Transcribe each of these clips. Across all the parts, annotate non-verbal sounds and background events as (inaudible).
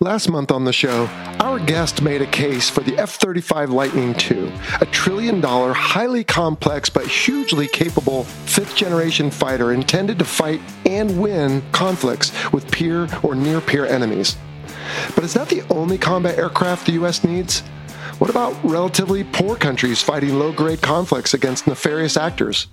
Last month on the show, our guest made a case for the F 35 Lightning II, a trillion dollar, highly complex, but hugely capable fifth generation fighter intended to fight and win conflicts with peer or near peer enemies. But is that the only combat aircraft the U.S. needs? What about relatively poor countries fighting low grade conflicts against nefarious actors?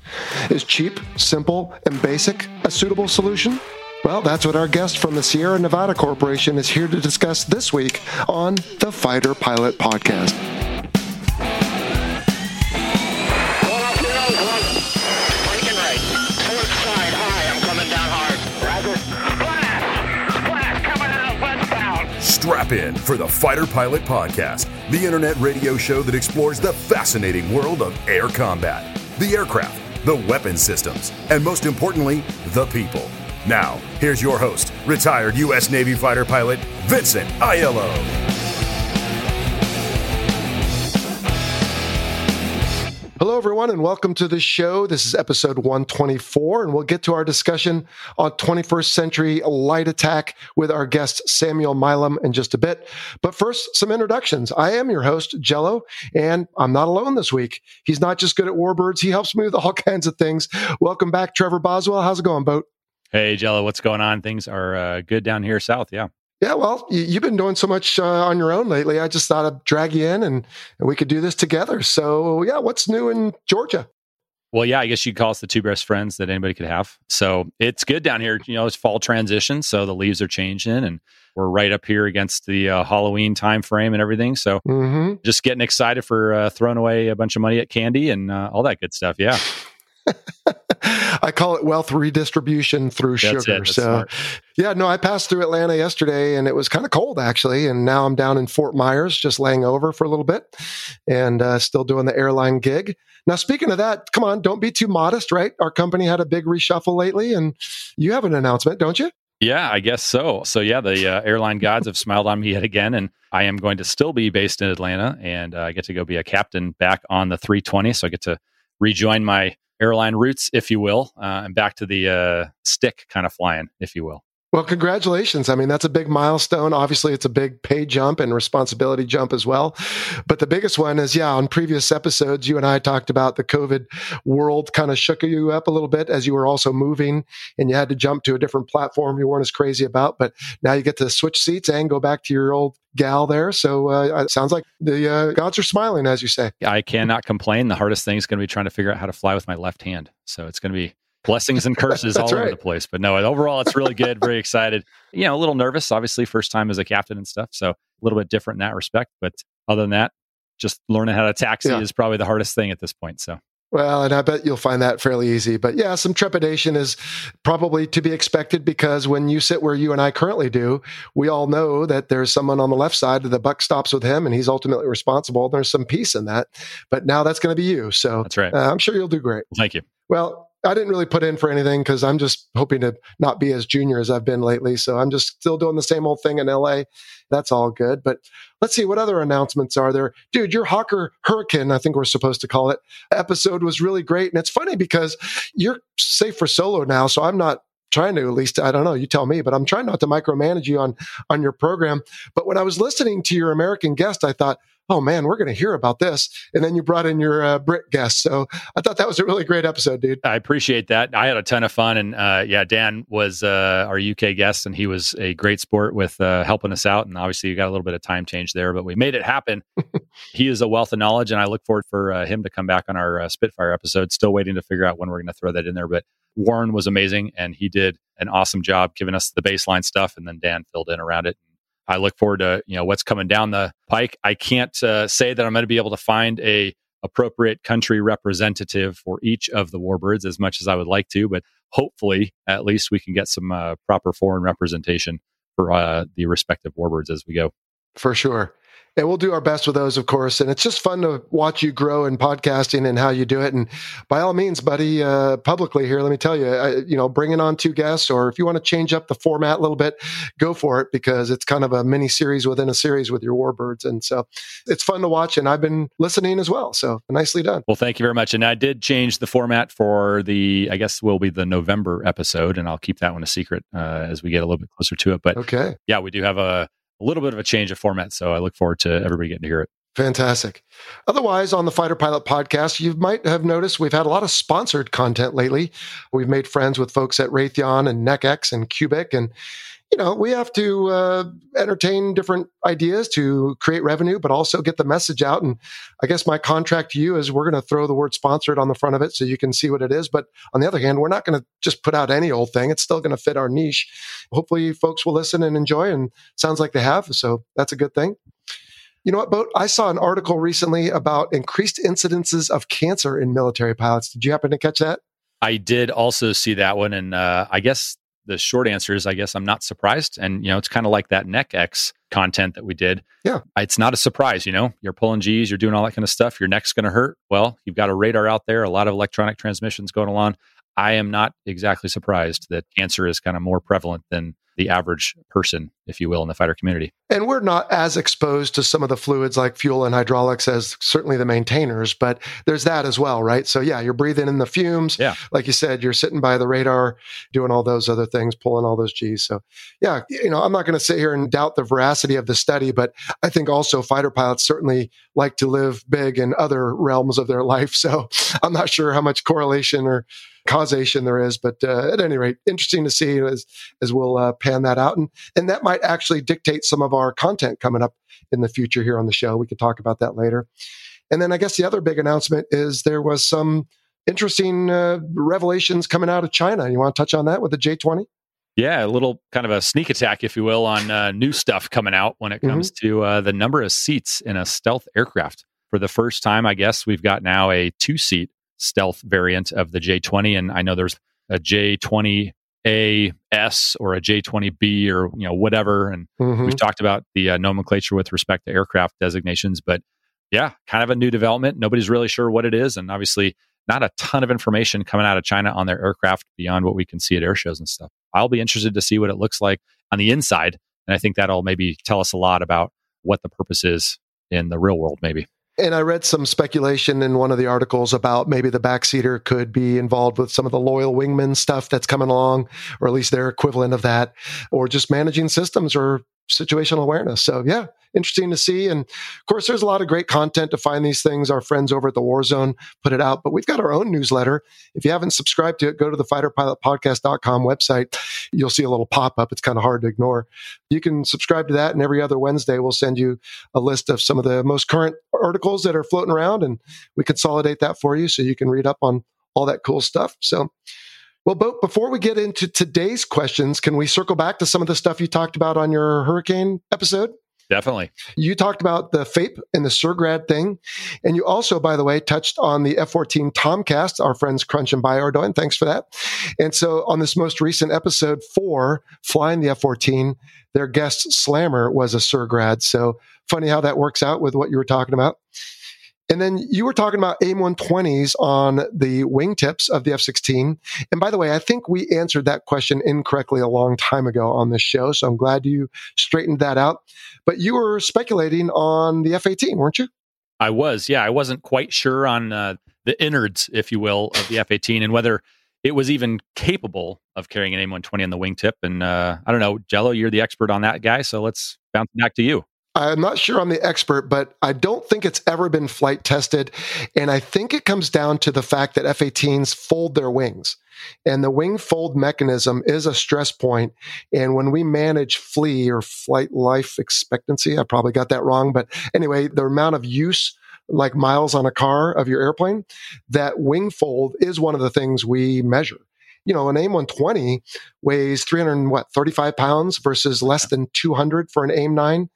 Is cheap, simple, and basic a suitable solution? Well, that's what our guest from the Sierra Nevada Corporation is here to discuss this week on the Fighter Pilot Podcast. Strap in for the Fighter Pilot Podcast, the internet radio show that explores the fascinating world of air combat, the aircraft, the weapon systems, and most importantly, the people. Now, here's your host, retired U.S. Navy fighter pilot Vincent Aiello. Hello, everyone, and welcome to the show. This is episode 124, and we'll get to our discussion on 21st century light attack with our guest Samuel Milam in just a bit. But first, some introductions. I am your host, Jello, and I'm not alone this week. He's not just good at warbirds, he helps me with all (laughs) kinds of things. Welcome back, Trevor Boswell. How's it going, Boat? Hey, Jello, what's going on? Things are uh, good down here south. Yeah. Yeah, well, you've been doing so much uh, on your own lately. I just thought I'd drag you in and, and we could do this together. So, yeah, what's new in Georgia? Well, yeah, I guess you'd call us the two best friends that anybody could have. So it's good down here. You know, it's fall transition, so the leaves are changing, and we're right up here against the uh, Halloween time frame and everything. So mm-hmm. just getting excited for uh, throwing away a bunch of money at candy and uh, all that good stuff. Yeah. (laughs) (laughs) I call it wealth redistribution through that's sugar. so, smart. yeah, no, I passed through Atlanta yesterday and it was kind of cold actually. And now I'm down in Fort Myers, just laying over for a little bit and uh, still doing the airline gig. Now, speaking of that, come on, don't be too modest, right? Our company had a big reshuffle lately and you have an announcement, don't you? Yeah, I guess so. So, yeah, the uh, airline gods have smiled on me yet again, and I am going to still be based in Atlanta, and uh, I get to go be a captain back on the 320. So, I get to rejoin my airline routes, if you will, uh, and back to the uh, stick kind of flying, if you will. Well, congratulations. I mean, that's a big milestone. Obviously, it's a big pay jump and responsibility jump as well. But the biggest one is, yeah, on previous episodes, you and I talked about the COVID world kind of shook you up a little bit as you were also moving and you had to jump to a different platform you weren't as crazy about. But now you get to switch seats and go back to your old gal there. So uh, it sounds like the uh, gods are smiling, as you say. I cannot complain. The hardest thing is going to be trying to figure out how to fly with my left hand. So it's going to be blessings and (laughs) curses all right. over the place. But no, overall, it's really good. Very excited. You know, a little nervous, obviously, first time as a captain and stuff. So a little bit different in that respect. But other than that, just learning how to taxi yeah. is probably the hardest thing at this point. So. Well, and I bet you'll find that fairly easy. But yeah, some trepidation is probably to be expected because when you sit where you and I currently do, we all know that there's someone on the left side, of the buck stops with him and he's ultimately responsible. There's some peace in that. But now that's going to be you. So that's right. Uh, I'm sure you'll do great. Thank you. Well, I didn't really put in for anything because I'm just hoping to not be as junior as I've been lately. So I'm just still doing the same old thing in LA. That's all good. But let's see what other announcements are there. Dude, your Hawker Hurricane, I think we're supposed to call it, episode was really great. And it's funny because you're safe for solo now. So I'm not trying to at least i don't know you tell me but i'm trying not to micromanage you on on your program but when i was listening to your american guest i thought oh man, we're going to hear about this. And then you brought in your uh, Brit guest. So I thought that was a really great episode, dude. I appreciate that. I had a ton of fun. And uh, yeah, Dan was uh, our UK guest, and he was a great sport with uh, helping us out. And obviously, you got a little bit of time change there, but we made it happen. (laughs) he is a wealth of knowledge, and I look forward for uh, him to come back on our uh, Spitfire episode. Still waiting to figure out when we're going to throw that in there. But Warren was amazing, and he did an awesome job giving us the baseline stuff, and then Dan filled in around it. I look forward to you know what's coming down the pike. I can't uh, say that I'm going to be able to find a appropriate country representative for each of the warbirds as much as I would like to, but hopefully at least we can get some uh, proper foreign representation for uh, the respective warbirds as we go. For sure and we'll do our best with those, of course. And it's just fun to watch you grow in podcasting and how you do it. And by all means, buddy, uh, publicly here, let me tell you, I, you know, bringing on two guests, or if you want to change up the format a little bit, go for it because it's kind of a mini series within a series with your warbirds. And so it's fun to watch. And I've been listening as well. So nicely done. Well, thank you very much. And I did change the format for the, I guess will be the November episode, and I'll keep that one a secret uh, as we get a little bit closer to it. But okay, yeah, we do have a a little bit of a change of format. So I look forward to everybody getting to hear it. Fantastic. Otherwise, on the Fighter Pilot podcast, you might have noticed we've had a lot of sponsored content lately. We've made friends with folks at Raytheon and NECX and Cubic, and you know, we have to uh, entertain different ideas to create revenue, but also get the message out. And I guess my contract to you is we're going to throw the word sponsored on the front of it so you can see what it is. But on the other hand, we're not going to just put out any old thing. It's still going to fit our niche. Hopefully, folks will listen and enjoy, and sounds like they have. So that's a good thing. You know what, Boat? I saw an article recently about increased incidences of cancer in military pilots. Did you happen to catch that? I did also see that one, and uh, I guess the short answer is I guess I'm not surprised. And, you know, it's kind of like that neck X content that we did. Yeah. It's not a surprise, you know, you're pulling G's, you're doing all that kind of stuff. Your neck's going to hurt. Well, you've got a radar out there, a lot of electronic transmissions going along. I am not exactly surprised that cancer is kind of more prevalent than the average person, if you will, in the fighter community. And we're not as exposed to some of the fluids like fuel and hydraulics as certainly the maintainers, but there's that as well, right? So yeah, you're breathing in the fumes. Yeah. Like you said, you're sitting by the radar, doing all those other things, pulling all those G's. So yeah, you know, I'm not going to sit here and doubt the veracity of the study, but I think also fighter pilots certainly like to live big in other realms of their life. (laughs) So I'm not sure how much correlation or causation there is. But uh, at any rate, interesting to see as as we'll uh, pan that out, and and that might actually dictate some of our content coming up in the future here on the show. We could talk about that later. And then I guess the other big announcement is there was some interesting uh, revelations coming out of China. You want to touch on that with the J twenty? Yeah, a little kind of a sneak attack, if you will, on uh, new stuff coming out when it comes mm-hmm. to uh, the number of seats in a stealth aircraft. For the first time, I guess we've got now a two seat stealth variant of the J20. And I know there's a J20 a S or a J20B or you know whatever, and mm-hmm. we've talked about the uh, nomenclature with respect to aircraft designations. But yeah, kind of a new development. Nobody's really sure what it is, and obviously not a ton of information coming out of China on their aircraft beyond what we can see at air shows and stuff. I'll be interested to see what it looks like on the inside, and I think that'll maybe tell us a lot about what the purpose is in the real world, maybe. And I read some speculation in one of the articles about maybe the backseater could be involved with some of the loyal wingman stuff that's coming along, or at least their equivalent of that, or just managing systems or situational awareness. So yeah, interesting to see. And of course, there's a lot of great content to find these things. Our friends over at the War Zone put it out, but we've got our own newsletter. If you haven't subscribed to it, go to the fighterpilotpodcast.com website. You'll see a little pop up. It's kind of hard to ignore. You can subscribe to that, and every other Wednesday, we'll send you a list of some of the most current articles that are floating around, and we consolidate that for you so you can read up on all that cool stuff. So, well, Boat, before we get into today's questions, can we circle back to some of the stuff you talked about on your hurricane episode? Definitely. You talked about the FAPE and the SIRGRAD thing. And you also, by the way, touched on the F 14 Tomcast, our friends Crunch and Bio are doing. Thanks for that. And so on this most recent episode four, Flying the F 14, their guest Slammer was a SIRGRAD. So funny how that works out with what you were talking about. And then you were talking about AIM 120s on the wingtips of the F 16. And by the way, I think we answered that question incorrectly a long time ago on this show. So I'm glad you straightened that out. But you were speculating on the F 18, weren't you? I was. Yeah. I wasn't quite sure on uh, the innards, if you will, of the F 18 and whether it was even capable of carrying an AIM 120 on the wingtip. And uh, I don't know, Jello, you're the expert on that guy. So let's bounce back to you. I'm not sure I'm the expert, but I don't think it's ever been flight tested. And I think it comes down to the fact that F 18s fold their wings. And the wing fold mechanism is a stress point. And when we manage FLE or flight life expectancy, I probably got that wrong. But anyway, the amount of use like miles on a car of your airplane, that wing fold is one of the things we measure you know, an AIM 120 weighs 300, what, 35 pounds versus less than 200 for an AIM 9.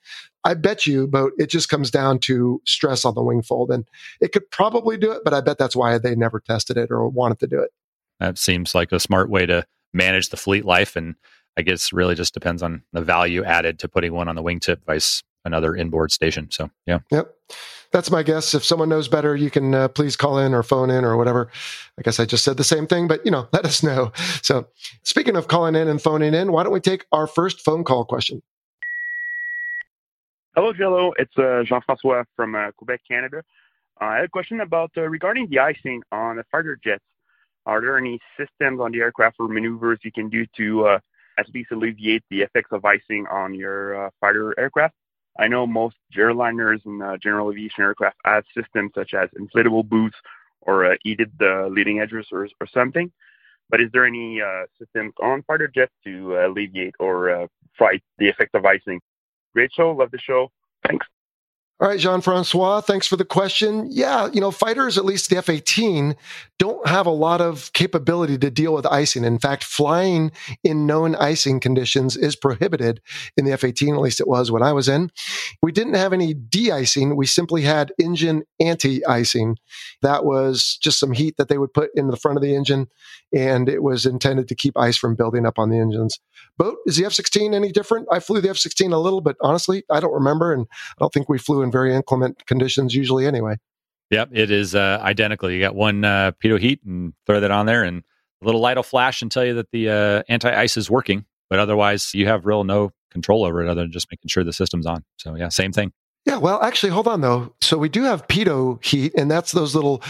I bet you, but it just comes down to stress on the wing fold. And it could probably do it, but I bet that's why they never tested it or wanted to do it. That seems like a smart way to manage the fleet life. And I guess really just depends on the value added to putting one on the wingtip vice another inboard station. So yeah. Yep. That's my guess. If someone knows better, you can uh, please call in or phone in or whatever. I guess I just said the same thing, but you know, (laughs) let us know. So speaking of calling in and phoning in, why don't we take our first phone call question? Hello, Jello. It's uh, Jean-François from uh, Quebec, Canada. Uh, I had a question about uh, regarding the icing on the fighter jets. Are there any systems on the aircraft or maneuvers you can do to uh, at least alleviate the effects of icing on your uh, fighter aircraft? I know most airliners and general aviation aircraft have systems such as inflatable boots or heated leading edges or, something. But is there any systems on fighter jets to alleviate or fight the effect of icing? Show. Love the show. Thanks. All right, Jean Francois, thanks for the question. Yeah, you know, fighters, at least the F 18, don't have a lot of capability to deal with icing. In fact, flying in known icing conditions is prohibited in the F 18, at least it was when I was in. We didn't have any de icing, we simply had engine anti icing. That was just some heat that they would put into the front of the engine, and it was intended to keep ice from building up on the engines. Boat, is the F 16 any different? I flew the F 16 a little, but honestly, I don't remember, and I don't think we flew in very inclement conditions usually anyway. Yep, it is uh, identical. You got one uh, pitot heat and throw that on there, and a little light will flash and tell you that the uh, anti ice is working. But otherwise, you have real no control over it other than just making sure the system's on. So yeah, same thing. Yeah, well, actually, hold on though. So we do have pitot heat, and that's those little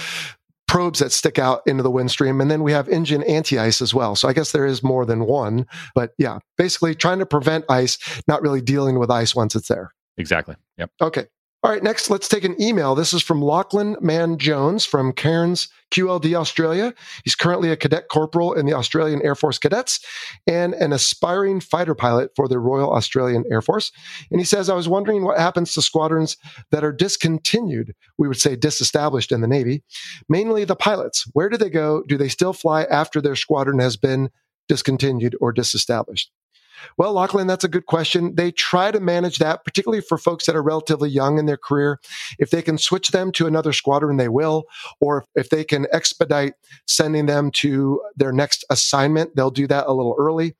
probes that stick out into the windstream. And then we have engine anti ice as well. So I guess there is more than one. But yeah, basically trying to prevent ice, not really dealing with ice once it's there. Exactly. Yep. Okay. All right, next, let's take an email. This is from Lachlan Mann Jones from Cairns, QLD, Australia. He's currently a cadet corporal in the Australian Air Force Cadets and an aspiring fighter pilot for the Royal Australian Air Force. And he says, I was wondering what happens to squadrons that are discontinued, we would say disestablished in the Navy, mainly the pilots. Where do they go? Do they still fly after their squadron has been discontinued or disestablished? Well, Lachlan, that's a good question. They try to manage that, particularly for folks that are relatively young in their career. If they can switch them to another squadron, they will. Or if they can expedite sending them to their next assignment, they'll do that a little early.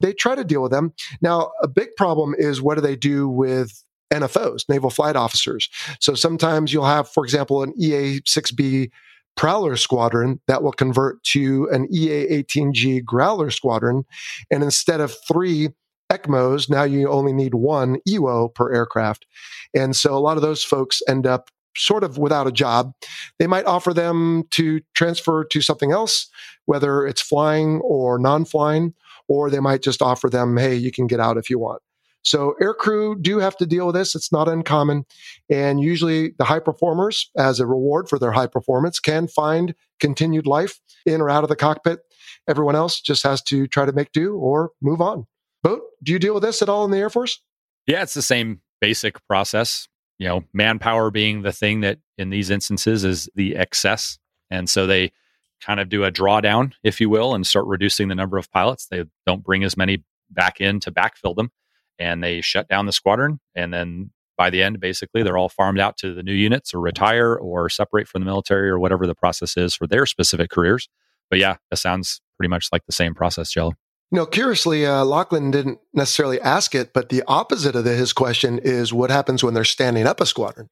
They try to deal with them. Now, a big problem is what do they do with NFOs, naval flight officers? So sometimes you'll have, for example, an EA 6B Prowler squadron that will convert to an EA 18G Growler squadron. And instead of three ECMOs, now you only need one EWO per aircraft. And so a lot of those folks end up sort of without a job. They might offer them to transfer to something else, whether it's flying or non flying, or they might just offer them, hey, you can get out if you want. So aircrew do have to deal with this. It's not uncommon. And usually the high performers, as a reward for their high performance, can find continued life in or out of the cockpit. Everyone else just has to try to make do or move on. Boat, do you deal with this at all in the Air Force? Yeah, it's the same basic process. You know, manpower being the thing that in these instances is the excess. And so they kind of do a drawdown, if you will, and start reducing the number of pilots. They don't bring as many back in to backfill them and they shut down the squadron. And then by the end, basically, they're all farmed out to the new units or retire or separate from the military or whatever the process is for their specific careers. But yeah, that sounds pretty much like the same process, Jello. You know, curiously, uh, Lachlan didn't necessarily ask it, but the opposite of the, his question is what happens when they're standing up a squadron.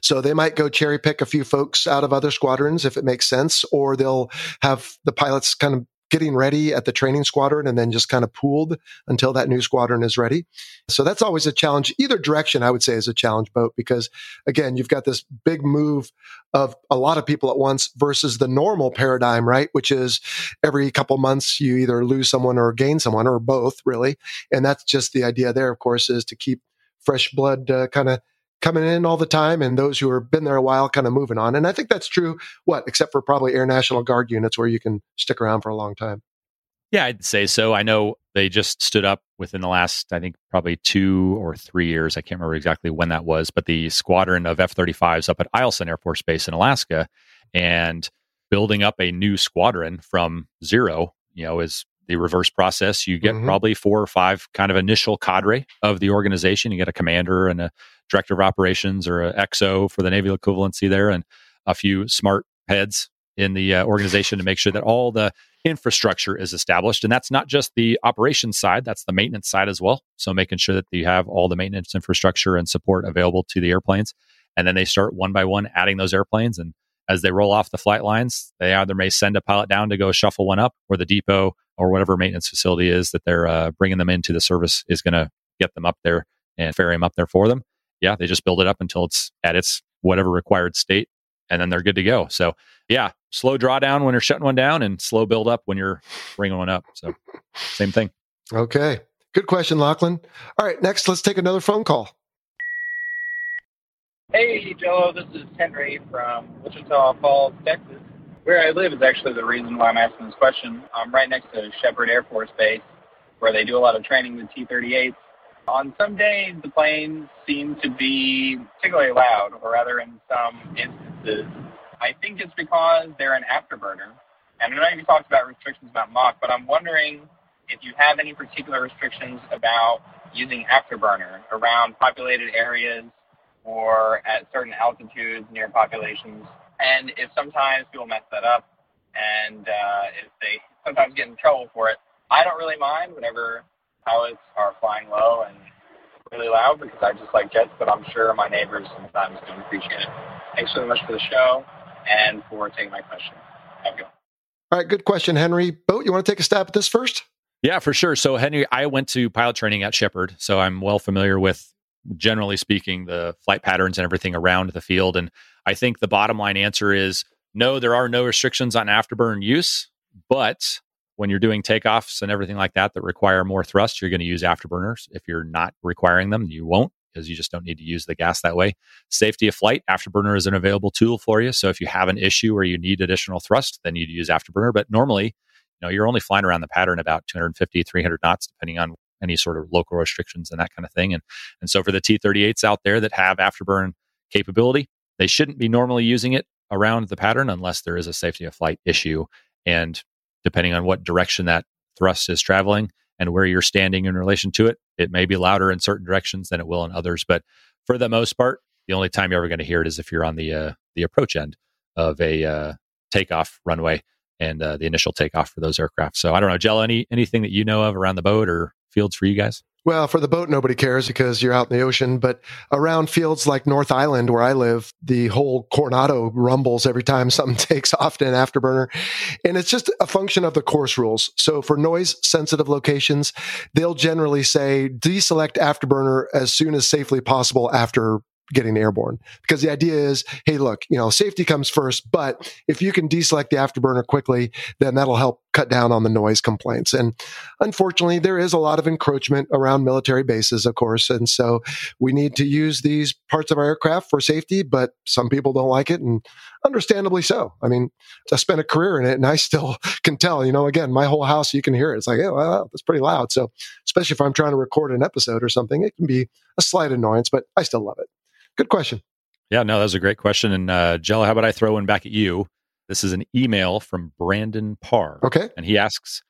So they might go cherry pick a few folks out of other squadrons if it makes sense, or they'll have the pilots kind of getting ready at the training squadron and then just kind of pooled until that new squadron is ready. So that's always a challenge. Either direction, I would say, is a challenge boat because, again, you've got this big move of a lot of people at once versus the normal paradigm, right? Which is every couple months you either lose someone or gain someone or both, really. And that's just the idea there, of course, is to keep fresh blood uh, kind of coming in all the time and those who have been there a while kind of moving on. And I think that's true, what, except for probably Air National Guard units where you can stick around for a long time. Yeah, I'd say so. I know they just stood up within the last, I think, probably two or three years. I can't remember exactly when that was, but the squadron of F 35s up at Eielson Air Force Base in Alaska and building up a new squadron from zero, you know, is the reverse process. You get mm-hmm. probably four or five kind of initial cadre of the organization. You get a commander and a director of operations or a XO for the naval equivalency there, and a few smart heads in the uh, organization to make sure that all the infrastructure is established. And that's not just the operations side, that's the maintenance side as well. So making sure that you have all the maintenance infrastructure and support available to the airplanes. And then they start one by one adding those airplanes. And as they roll off the flight lines, they either may send a pilot down to go shuffle one up, or the depot or whatever maintenance facility is that they're uh, bringing them into the service is going to get them up there and ferry them up there for them. Yeah, they just build it up until it's at its whatever required state, and then they're good to go. So, yeah, slow drawdown when you're shutting one down, and slow build up when you're bringing one up. So, same thing. Okay, good question, Lachlan. All right, next, let's take another phone call. Hey, Joe, this is Henry from Wichita Falls, Texas. Where I live is actually the reason why I'm asking this question. I'm right next to Sheppard Air Force Base, where they do a lot of training with T-38s. On some days, the planes seem to be particularly loud, or rather, in some instances, I think it's because they're an afterburner. And I know you talked about restrictions about Mach, but I'm wondering if you have any particular restrictions about using afterburner around populated areas or at certain altitudes near populations. And if sometimes people mess that up and uh, if they sometimes get in trouble for it, I don't really mind whenever pilots are flying low and really loud because I just like jets, but I'm sure my neighbors sometimes don't appreciate it. Thanks so much for the show and for taking my question. Have a good All right, good question, Henry. Boat, you want to take a stab at this first? Yeah, for sure. So, Henry, I went to pilot training at Sheppard, so I'm well familiar with generally speaking, the flight patterns and everything around the field. And I think the bottom line answer is no, there are no restrictions on afterburn use, but when you're doing takeoffs and everything like that that require more thrust, you're going to use afterburners. If you're not requiring them, you won't because you just don't need to use the gas that way. Safety of flight, afterburner is an available tool for you. So if you have an issue where you need additional thrust, then you'd use afterburner. But normally, you know, you're only flying around the pattern about 250, 300 knots, depending on any sort of local restrictions and that kind of thing. And and so for the T38s out there that have afterburn capability, they shouldn't be normally using it around the pattern unless there is a safety of flight issue. And depending on what direction that thrust is traveling and where you're standing in relation to it, it may be louder in certain directions than it will in others. But for the most part, the only time you're ever going to hear it is if you're on the uh, the approach end of a uh, takeoff runway and uh, the initial takeoff for those aircraft. So I don't know, Jello, any anything that you know of around the boat or fields for you guys? Well, for the boat, nobody cares because you're out in the ocean. But around fields like North Island, where I live, the whole Coronado rumbles every time (laughs) something takes off in an afterburner. And it's just a function of the course rules. So for noise sensitive locations, they'll generally say deselect afterburner as soon as safely possible after getting airborne. Because the idea is hey look you know safety comes first but if you can deselect the afterburner quickly then that'll help cut down on the noise complaints. And unfortunately there is a lot of encroachment around military bases of course and so we need to use these parts of our aircraft for safety but some people don't like it and understandably so. I mean i spent a career in it and i still (laughs) can tell you know again my whole house you can hear it. It's like oh well, that's pretty loud. So especially if i'm trying to record an episode or something it can be a slight annoyance but i still love it Good question. Yeah, no, that was a great question. And uh, Jello, how about I throw one back at you? This is an email from Brandon Parr. Okay. And he asks,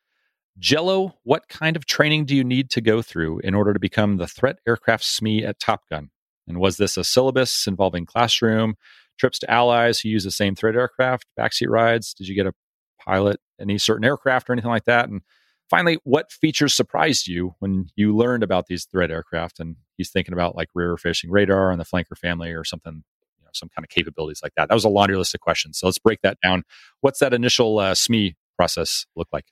Jello, what kind of training do you need to go through in order to become the threat aircraft SME at Top Gun? And was this a syllabus involving classroom, trips to allies who use the same threat aircraft, backseat rides? Did you get a pilot any certain aircraft or anything like that? And finally, what features surprised you when you learned about these threat aircraft? And he's thinking about like rear facing radar and the flanker family or something, you know, some kind of capabilities like that. That was a laundry list of questions. So let's break that down. What's that initial uh, SME process look like?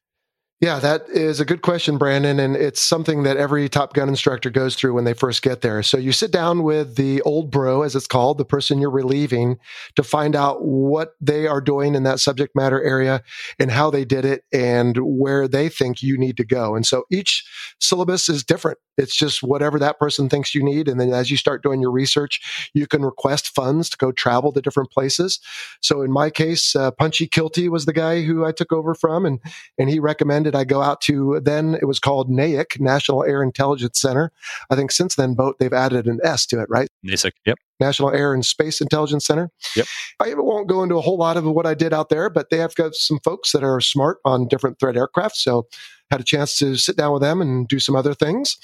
Yeah, that is a good question, Brandon. And it's something that every Top Gun instructor goes through when they first get there. So you sit down with the old bro, as it's called, the person you're relieving, to find out what they are doing in that subject matter area and how they did it and where they think you need to go. And so each syllabus is different. It's just whatever that person thinks you need. And then as you start doing your research, you can request funds to go travel to different places. So in my case, uh, Punchy Kilty was the guy who I took over from, and, and he recommended did I go out to then it was called NAIC, National Air Intelligence Center. I think since then, boat they've added an S to it, right? NASIC, yep. National Air and Space Intelligence Center. Yep. I won't go into a whole lot of what I did out there, but they have got some folks that are smart on different threat aircraft. So had a chance to sit down with them and do some other things.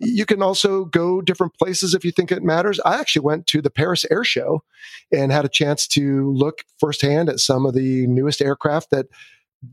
You can also go different places if you think it matters. I actually went to the Paris Air Show and had a chance to look firsthand at some of the newest aircraft that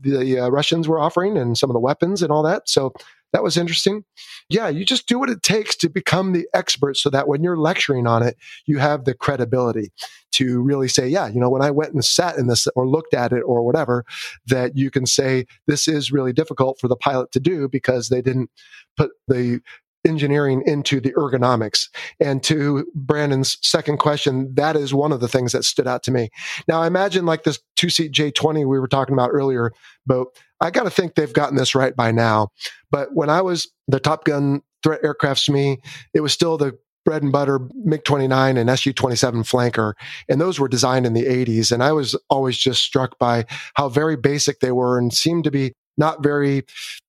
the uh, Russians were offering and some of the weapons and all that. So that was interesting. Yeah, you just do what it takes to become the expert so that when you're lecturing on it, you have the credibility to really say, yeah, you know, when I went and sat in this or looked at it or whatever, that you can say this is really difficult for the pilot to do because they didn't put the engineering into the ergonomics. And to Brandon's second question, that is one of the things that stood out to me. Now, I imagine like this two seat J20 we were talking about earlier, but I got to think they've gotten this right by now. But when I was the Top Gun threat aircraft SME, it was still the bread and butter MiG 29 and Su 27 flanker. And those were designed in the 80s. And I was always just struck by how very basic they were and seemed to be not very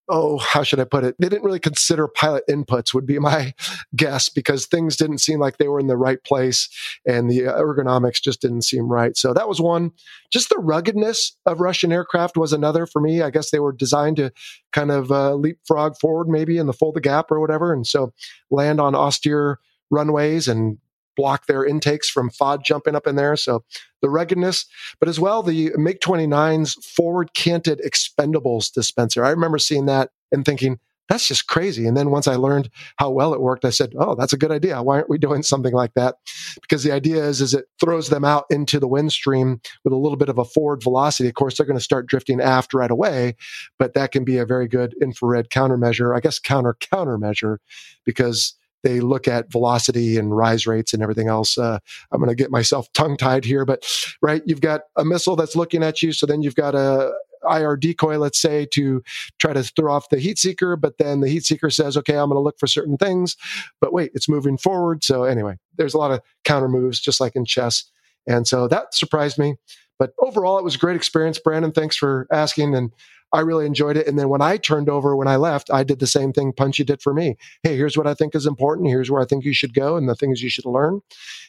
oh, how should I put it? They didn't really consider pilot inputs, would be (laughs) my guess, because things didn't seem like they were in the right place and the ergonomics just didn't seem right. So that was one. Just the ruggedness of Russian aircraft was another for me. I guess they were designed to kind of uh, leapfrog forward, maybe in the Fulda Gap or whatever. And so land on austere runways and block their intakes from FOD jumping up in there. So the ruggedness, but as well the MiG 29's forward canted expendables dispenser. I remember seeing that and thinking, that's just crazy. And then once I learned how well it worked, I said, "Oh, that's a good idea. Why aren't we doing something like that?" Because the idea is, is it throws them out into the wind stream with a little bit of a forward velocity. Of course, they're going to start drifting aft right away, but that can be a very good infrared countermeasure. I guess counter countermeasure, because they look at velocity and rise rates and everything else. Uh, I'm going to get myself tongue tied here, but right, you've got a missile that's looking at you. So then you've got a IR decoy, let's say, to try to throw off the heat seeker. But then the heat seeker says, okay, I'm going to look for certain things. But wait, it's moving forward. So anyway, there's a lot of counter moves, just like in chess. And so that surprised me. But overall, it was a great experience. Brandon, thanks for asking. And I really enjoyed it. And then when I turned over, when I left, I did the same thing Punchy did for me. Hey, here's what I think is important. Here's where I think you should go and the things you should learn.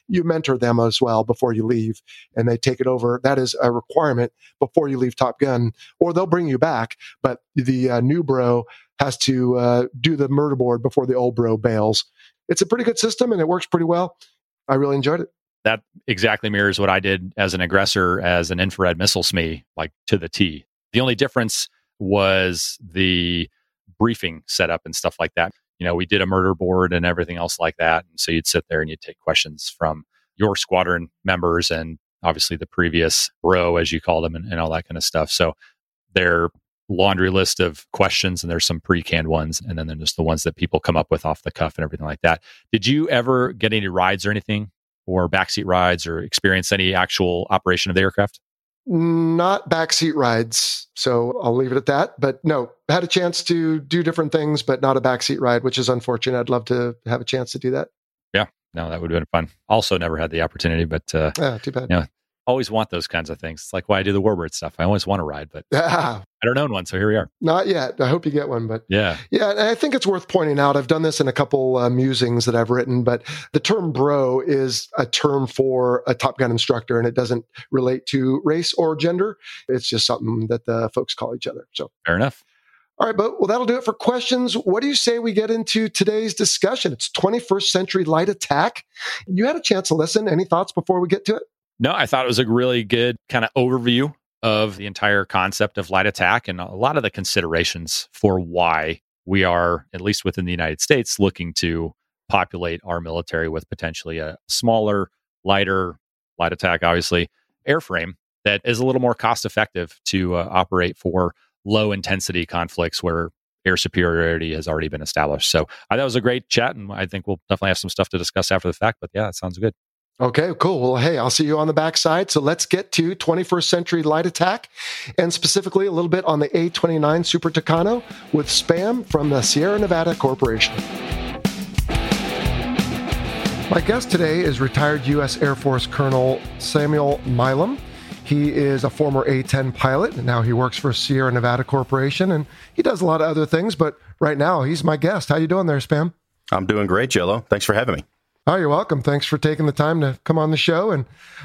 You mentor them as well before you leave and they take it over. That is a requirement before you leave Top Gun, or they'll bring you back. But the uh, new bro has to uh, do the murder board before the old bro bails. It's a pretty good system and it works pretty well. I really enjoyed it that exactly mirrors what I did as an aggressor as an infrared missile SME, like to the T. The only difference was the briefing setup and stuff like that. You know, we did a murder board and everything else like that. And so you'd sit there and you'd take questions from your squadron members and obviously the previous row, as you call them, and, and all that kind of stuff. So their laundry list of questions, and there's some pre-canned ones, and then there's the ones that people come up with off the cuff and everything like that. Did you ever get any rides or anything, or backseat rides, or experience any actual operation of the aircraft? not backseat rides. So I'll leave it at that. But no, had a chance to do different things, but not a backseat ride, which is unfortunate. I'd love to have a chance to do that. Yeah, no, that would have been fun. Also, never had the opportunity, but uh, yeah, too bad. You know, always want those kinds of things. It's like why I do the warbird stuff. I always want to ride, but yeah. I don't own one. So here we are. Not yet. I hope you get one, but yeah. Yeah. And I think it's worth pointing out. I've done this in a couple uh, musings that I've written, but the term bro is a term for a Top Gun instructor and it doesn't relate to race or gender. It's just something that the folks call each other. So fair enough. All right, but well, that'll do it for questions. What do you say we get into today's discussion? It's 21st century light attack. You had a chance to listen. Any thoughts before we get to it? No, I thought it was a really good kind of overview of the entire concept of light attack and a lot of the considerations for why we are, at least within the United States, looking to populate our military with potentially a smaller, lighter, light attack, obviously, airframe that is a little more cost effective to uh, operate for low intensity conflicts where air superiority has already been established. So thought it was a great chat, and I think we'll definitely have some stuff to discuss after the fact. But yeah, it sounds good. Okay, cool. Well, hey, I'll see you on the backside. So let's get to 21st century light attack and specifically a little bit on the A29 Super Tucano with spam from the Sierra Nevada Corporation. My guest today is retired U.S. Air Force Colonel Samuel Milam. He is a former A 10 pilot, and now he works for Sierra Nevada Corporation, and he does a lot of other things, but right now he's my guest. How you doing there, Spam? I'm doing great, Jello. Thanks for having me. Oh, you're welcome. Thanks for taking the time to come on the show. And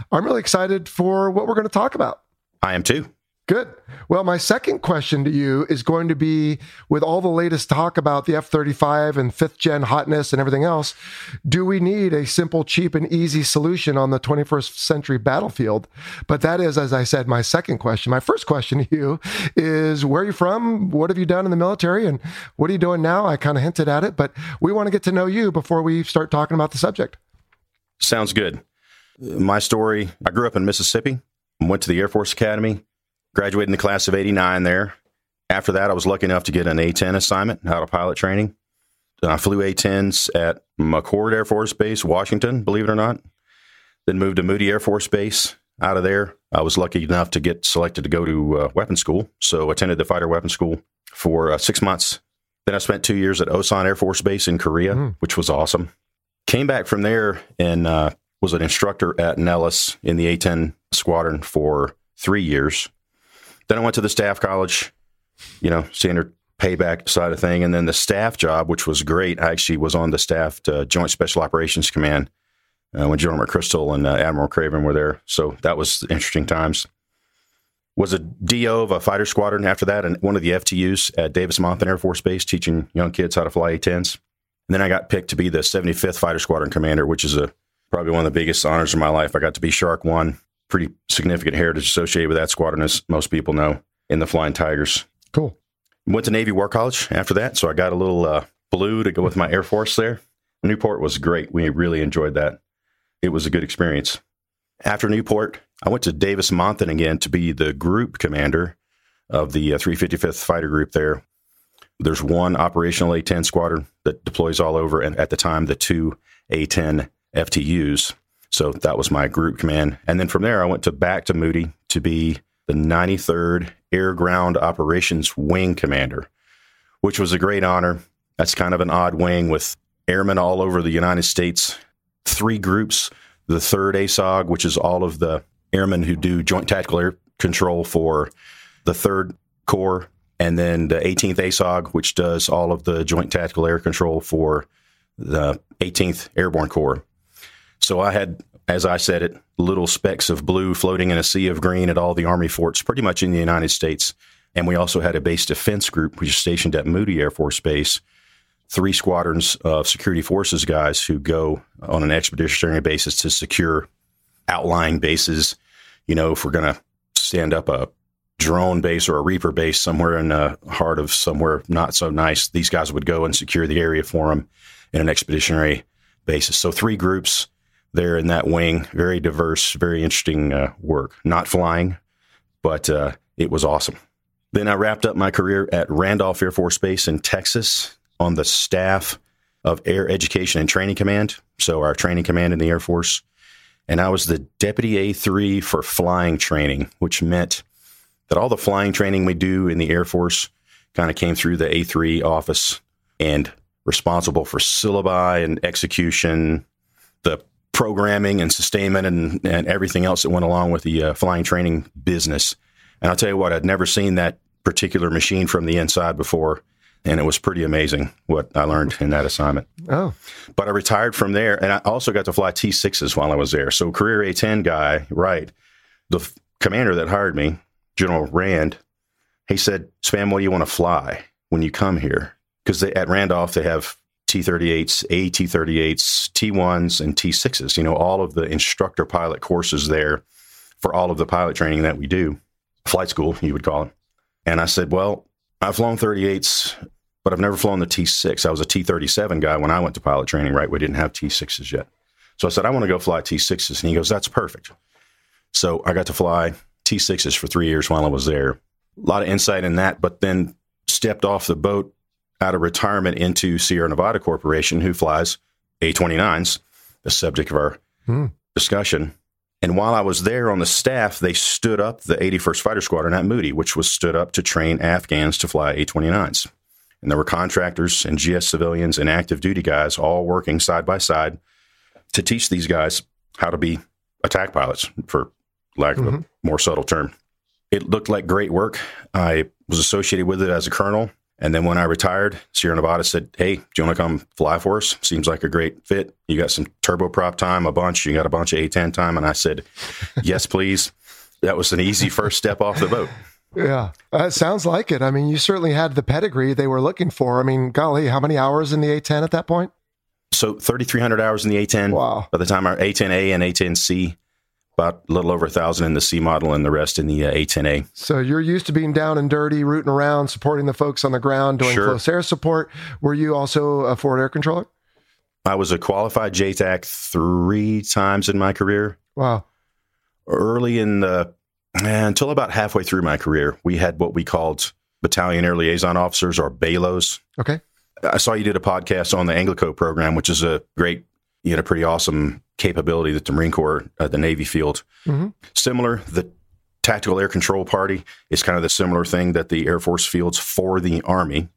I'm really excited for what we're going to talk about. I am too. Good. Well, my second question to you is going to be with all the latest talk about the F 35 and fifth gen hotness and everything else, do we need a simple, cheap, and easy solution on the 21st century battlefield? But that is, as I said, my second question. My first question to you is where are you from? What have you done in the military? And what are you doing now? I kind of hinted at it, but we want to get to know you before we start talking about the subject. Sounds good. My story I grew up in Mississippi, went to the Air Force Academy Graduated in the class of 89 there. After that, I was lucky enough to get an A 10 assignment out of pilot training. I flew A 10s at McChord Air Force Base, Washington, believe it or not. Then moved to Moody Air Force Base. Out of there, I was lucky enough to get selected to go to uh, weapons school. So attended the fighter weapons school for uh, six months. Then I spent two years at Osan Air Force Base in Korea, mm. which was awesome. Came back from there and uh, was an instructor at Nellis in the A 10 squadron for three years. Then I went to the staff college, you know, standard payback side of thing. And then the staff job, which was great. I actually was on the staff to Joint Special Operations Command uh, when General McChrystal and uh, Admiral McRaven were there. So that was interesting times. Was a DO of a fighter squadron after that, and one of the FTUs at Davis-Monthan Air Force Base, teaching young kids how to fly A-10s. And then I got picked to be the 75th Fighter Squadron Commander, which is a probably one of the biggest honors of my life. I got to be Shark One pretty significant heritage associated with that squadron, as most people know, in the Flying Tigers. Cool. Went to Navy War College after that, so I got a little uh, blue to go with my Air Force there. Newport was great. We really enjoyed that. It was a good experience. After Newport, I went to Davis-Monthan again to be the group commander of the uh, 355th Fighter Group there. There's one operational A 10 squadron that deploys all over, and at the time, the two A 10 FTUs. So that was my group command. And then from there, I went to back to Moody to be the 93rd Air Ground Operations Wing Commander, which was a great honor. That's kind of an odd wing with airmen all over the United States, three groups. The third ASOG, which is all of the airmen who do joint tactical air control for the third corps, and then the 18th ASOG, which does all of the joint tactical air control for the 18th Airborne Corps. So I had, as I said it, little specks of blue floating in a sea of green at all the Army forts, pretty much in the United States. And we also had a base defense group, which is stationed at Moody Air Force Base, three squadrons of security forces guys who go on an expeditionary basis to secure outlying bases. You know, if we're going to stand up a drone base or a Reaper base somewhere in the heart of somewhere not so nice, these guys would go and secure the area for them in an expeditionary basis. So three groups there in that wing. Very diverse, very interesting uh, work. Not flying, but uh, it was awesome. Then I wrapped up my career at Randolph Air Force Base in Texas on the staff of Air Education and Training Command. So, our training command in the Air Force. And I was the deputy A3 for flying training, which meant that all the flying training we do in the Air Force kind of came through the A3 office and responsible for syllabi and execution, the programming and sustainment and, and everything else that went along with the uh, flying training business. And I'll tell you what, I'd never seen that particular machine from the inside before. And it was pretty amazing what I learned in that assignment. Oh. But I retired from there. And I also got to fly T 6s while I was there. So, career A 10 guy, right. The f- commander that hired me, General Rand, he said, Spam, what do you want to fly when you come here? Because at Randolph, they have T-38s, AT-38s, T-1s, and T-6s. You know, all of the instructor pilot courses there for all of the pilot training that we do. Flight school, you would call it. And I said, well, I've flown 38s, but I've never flown the T-6. I was a T-37 guy when I went to pilot training, right? We didn't have T-6s yet. So I said, I want to go fly T-6s. And he goes, that's perfect. So I got to fly T-6s for three years while I was there. A lot of insight in that, but then stepped off the boat out of retirement into Sierra Nevada Corporation, who flies A29s, the subject of our hmm. discussion. And while I was there on the staff, they stood up the 81st Fighter Squadron at Moody, which was stood up to train Afghans to fly A29s. And there were contractors and GS civilians and active duty guys all working side by side to teach these guys how to be attack pilots, for lack of mm-hmm. a more subtle term. It looked like great work. I was associated with it as a colonel and then when I retired, Sierra Nevada said, Hey, do you want to come fly for us? Seems like a great fit. You got some turboprop time, a bunch. You got a bunch of A10 time. And I said, (laughs) Yes, please. That was an easy first step off the boat. Yeah, uh, sounds like it. I mean, you certainly had the pedigree they were looking for. I mean, golly, how many hours in the A10 at that point? So 3,300 hours in the A10. Wow. By the time our A10A and A10C, about a little over a thousand in the C model and the rest in the uh, A10A. So you're used to being down and dirty, rooting around, supporting the folks on the ground, doing Sure. close air support. Were you also a forward air controller? I was a qualified JTAC three times in my career. Wow. Early in the, eh, until about halfway through my career, we had what we called battalion air liaison officers or BALOs. Okay. I saw you did a podcast on the Anglico program, which is a great, you know, pretty awesome capability that the Marine Corps, uh, the Navy field. Mhm. Similar, the Tactical Air Control Party is kind of the similar thing that the Air Force fields for the Army.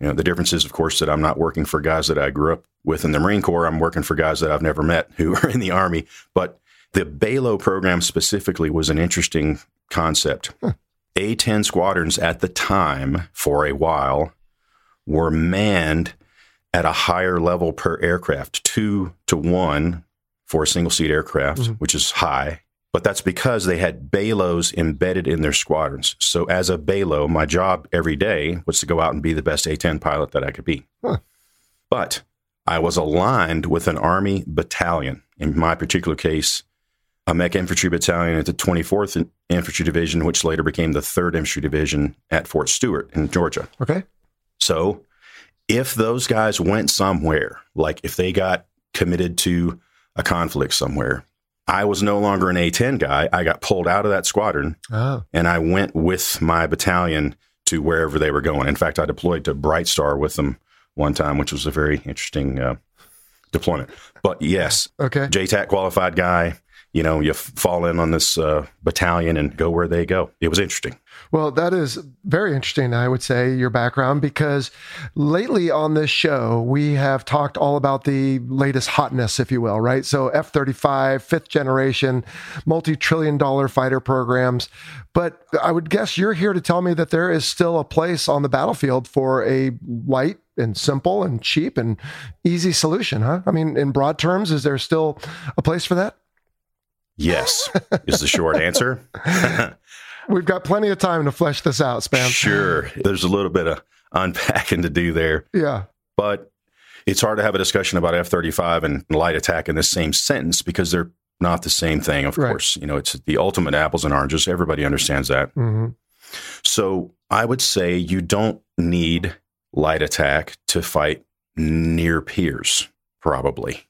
You know, the difference is, of course, that I'm not working for guys that I grew up with in the Marine Corps. I'm working for guys that I've never met who are in the Army. But the BALO program specifically was an interesting concept. A 10 squadrons at the time, for a while, were manned at a higher level per aircraft, two to one for a single seat aircraft, Mhm. which is high. But that's because they had BALOs embedded in their squadrons. So as a BALO, my job every day was to go out and be the best A10 pilot that I could be. Huh. But I was aligned with an Army battalion. In my particular case, a mech infantry battalion at the 24th Infantry Division, which later became the 3rd Infantry Division at Fort Stewart in Georgia. Okay. So if those guys went somewhere, like if they got committed to a conflict somewhere, I was no longer an A10 guy. I got pulled out of that squadron Oh, and I went with my battalion to wherever they were going. In fact, I deployed to Bright Star with them one time, which was a very interesting uh, deployment. But yes, okay. JTAC qualified guy. You know, you f- fall in on this uh, battalion and go where they go. It was interesting. Well, that is very interesting, I would say, your background, because lately on this show, we have talked all about the latest hotness, if you will, right? So F 35, fifth generation, multi trillion dollar fighter programs. But I would guess you're here to tell me that there is still a place on the battlefield for a light and simple and cheap and easy solution, huh? I mean, in broad terms, is there still a place for that? Yes, is the short answer. (laughs) We've got plenty of time to flesh this out, Spam. Sure. There's a little bit of unpacking to do there, Yeah. but it's hard to have a discussion about F 35 and light attack in the same sentence because they're not the same thing, of Right. course. You know, it's the ultimate apples and oranges. Everybody understands that. hmm So I would say you don't need light attack to fight near peers, probably.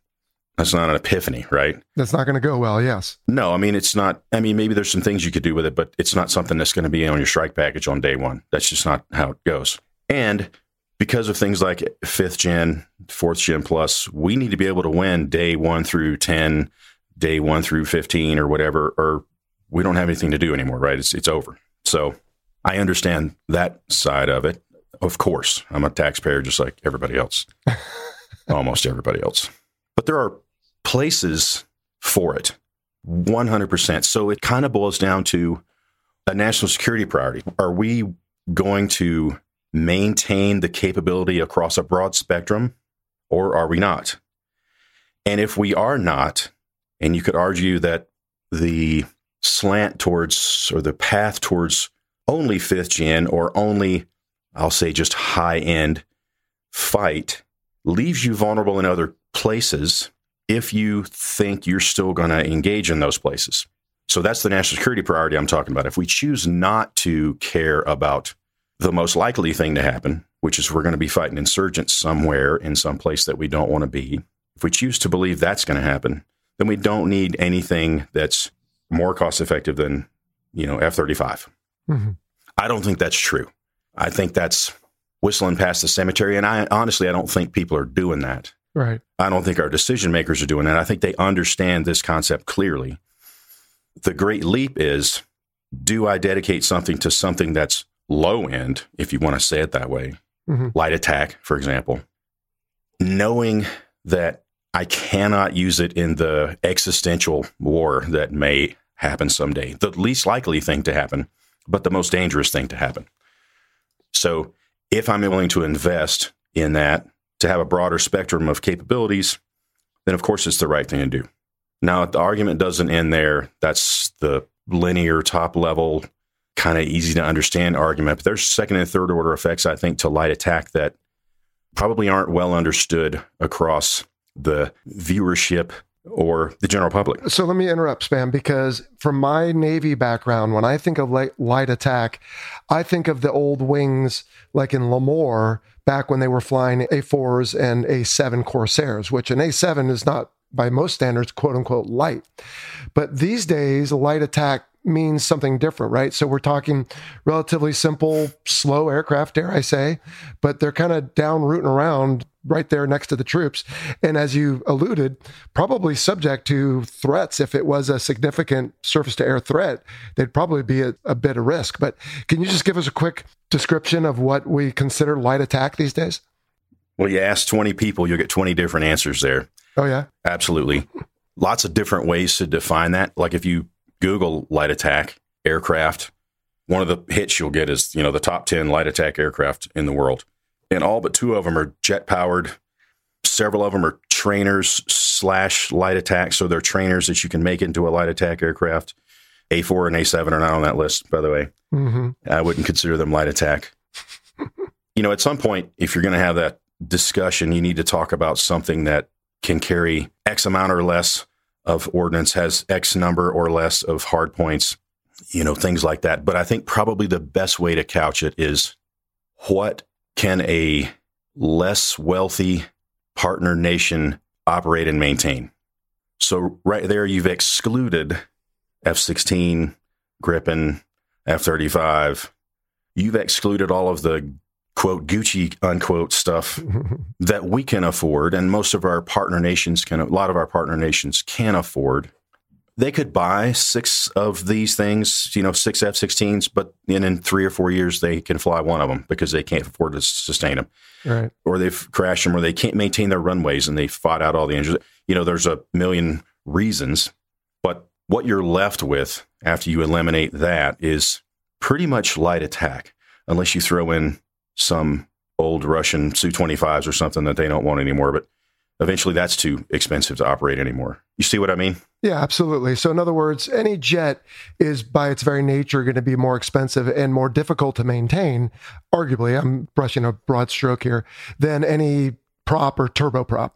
That's not an epiphany, right? That's not going to go well. Yes. No, I mean, it's not. I mean, maybe there's some things you could do with it, but it's not something that's going to be on your strike package on day one. That's just not how it goes. And because of things like fifth gen, fourth gen plus, we need to be able to win day one through 10, day one through 15 or whatever, or we don't have anything to do anymore, right? It's, it's over. So I understand that side of it. Of course, I'm a taxpayer just like everybody else, (laughs) almost everybody else. But there are places for it 100%. So it kind of boils down to a national security priority. Are we going to maintain the capability across a broad spectrum or are we not? And if we are not, and you could argue that the slant towards or the path towards only fifth gen or only, I'll say, just high end fight leaves you vulnerable in other places if you think you're still going to engage in those places. So that's the national security priority I'm talking about. If we choose not to care about the most likely thing to happen, which is we're going to be fighting insurgents somewhere in some place that we don't want to be, if we choose to believe that's going to happen, then we don't need anything that's more cost effective than, you know, F 35. hmm I don't think that's true. I think that's whistling past the cemetery. And I honestly, I don't think people are doing that. Right. I don't think our decision makers are doing that. I think they understand this concept clearly. The great leap is do I dedicate something to something that's low end, if you want to say it that way, Mhm. light attack, for example, knowing that I cannot use it in the existential war that may happen someday, the least likely thing to happen, but the most dangerous thing to happen. So if I'm willing to invest in that to have a broader spectrum of capabilities, then of course it's the right thing to do. Now, the argument doesn't end there. That's the linear top level kind of easy to understand argument. But there's second and third order effects, I think, to light attack that probably aren't well understood across the viewership or the general public. So let me interrupt, Spam, because from my Navy background, when I think of light, light attack, I think of the old wings like in Lemoore back when they were flying A4s and A7 Corsairs, which an A7 is not by most standards, quote unquote, light. But these days, light attack means something different, right? So we're talking relatively simple, slow aircraft, dare I say, but they're kind of down rooting around right there next to the troops. And as you alluded, probably subject to threats. If it was a significant surface to air threat, they'd probably be a, a bit of risk. But can you just give us a quick description of what we consider light attack these days? Well, you ask 20 people, you'll get 20 different answers there. Oh, yeah. Absolutely. Lots of different ways to define that. Like if you Google light attack aircraft, one of the hits you'll get is, you know, the top 10 light attack aircraft in the world. And all but two of them are jet powered. Several of them are trainers slash light attack. So they're trainers that you can make into a light attack aircraft. A4 and A7 are not on that list, by the way. Mm-hmm. I wouldn't consider them light attack. (laughs) you know, at some point, if you're going to have that discussion, you need to talk about something that can carry X amount or less of ordnance, has X number or less of hard points, you know, things like that. But I think probably the best way to couch it is what can a less wealthy partner nation operate and maintain? So, right there, you've excluded F 16, Gripen, F 35. You've excluded all of the quote Gucci unquote stuff (laughs) that we can afford, and most of our partner nations can. A lot of our partner nations can afford. They could buy six of these things, you know, six F-16s, but in, in three or four years they can fly one of them because they can't afford to sustain them, right? Or they've crashed them, or they can't maintain their runways, and they fought out all the engines. You know, there's a million reasons, but what you're left with after you eliminate that is pretty much light attack, unless you throw in some old Russian Su 25s or something that they don't want anymore. But eventually that's too expensive to operate anymore. You see what I mean? Yeah, absolutely. So, in other words, any jet is by its very nature going to be more expensive and more difficult to maintain, arguably, I'm brushing a broad stroke here, than any prop or turboprop.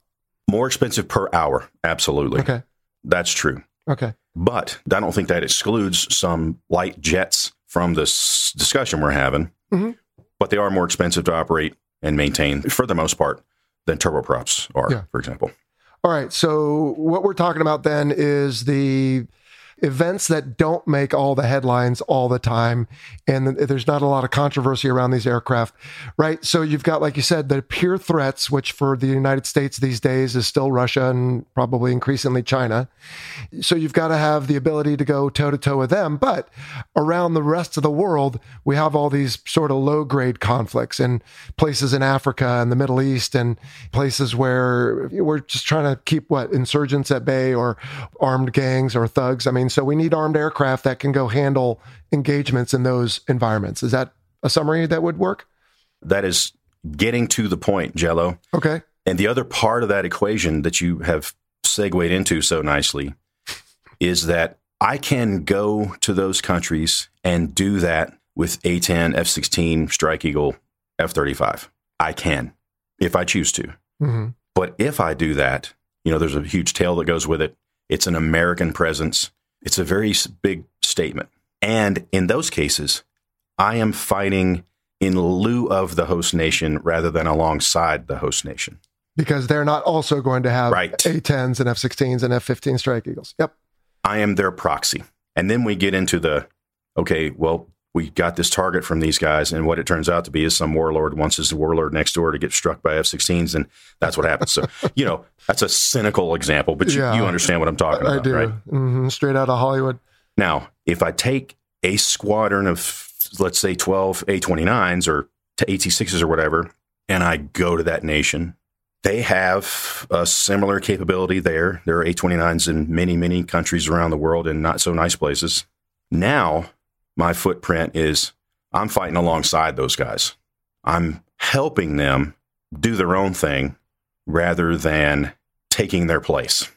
More expensive per hour. Absolutely. Okay. That's true. Okay. But I don't think that excludes some light jets from this discussion we're having. Mm-hmm but they are more expensive to operate and maintain for the most part than turboprops are, yeah. for example. All right. So what we're talking about then is the events that don't make all the headlines all the time. And there's not a lot of controversy around these aircraft, right? So you've got, like you said, the pure threats, which for the United States these days is still Russia and probably increasingly China. So you've got to have the ability to go toe to toe with them. But around the rest of the world, we have all these sort of low grade conflicts in places in Africa and the Middle East and places where we're just trying to keep what insurgents at bay or armed gangs or thugs. I mean, so we need armed aircraft that can go handle engagements in those environments. Is that a summary that would work? That is getting to the point, Jello. Okay. And the other part of that equation that you have segued into so nicely is that I can go to those countries and do that with A 10, F 16, Strike Eagle, F 35. I can if I choose to. Mm-hmm. But if I do that, you know, there's a huge tail that goes with it. It's an American presence. It's a very big statement. And in those cases, I am fighting in lieu of the host nation rather than alongside the host nation. Because they're not also going to have right. A10s and F 16s and F 15 Strike Eagles. Yep. I am their proxy. And then we get into the okay, well, we got this target from these guys, and what it turns out to be is some warlord wants his warlord next door to get struck by F-16s, and that's what happens. So, (laughs) you know, that's a cynical example, but you, yeah, you understand what I'm talking about, I do. right? Mm-hmm. Straight out of Hollywood. Now, if I take a squadron of, let's say, 12 A-29s or to AT-6s or whatever, and I go to that nation, they have a similar capability there. There are A-29s in many, many countries around the world in not so nice places. Now, my footprint is I'm fighting alongside those guys. I'm helping them do their own thing rather than taking their place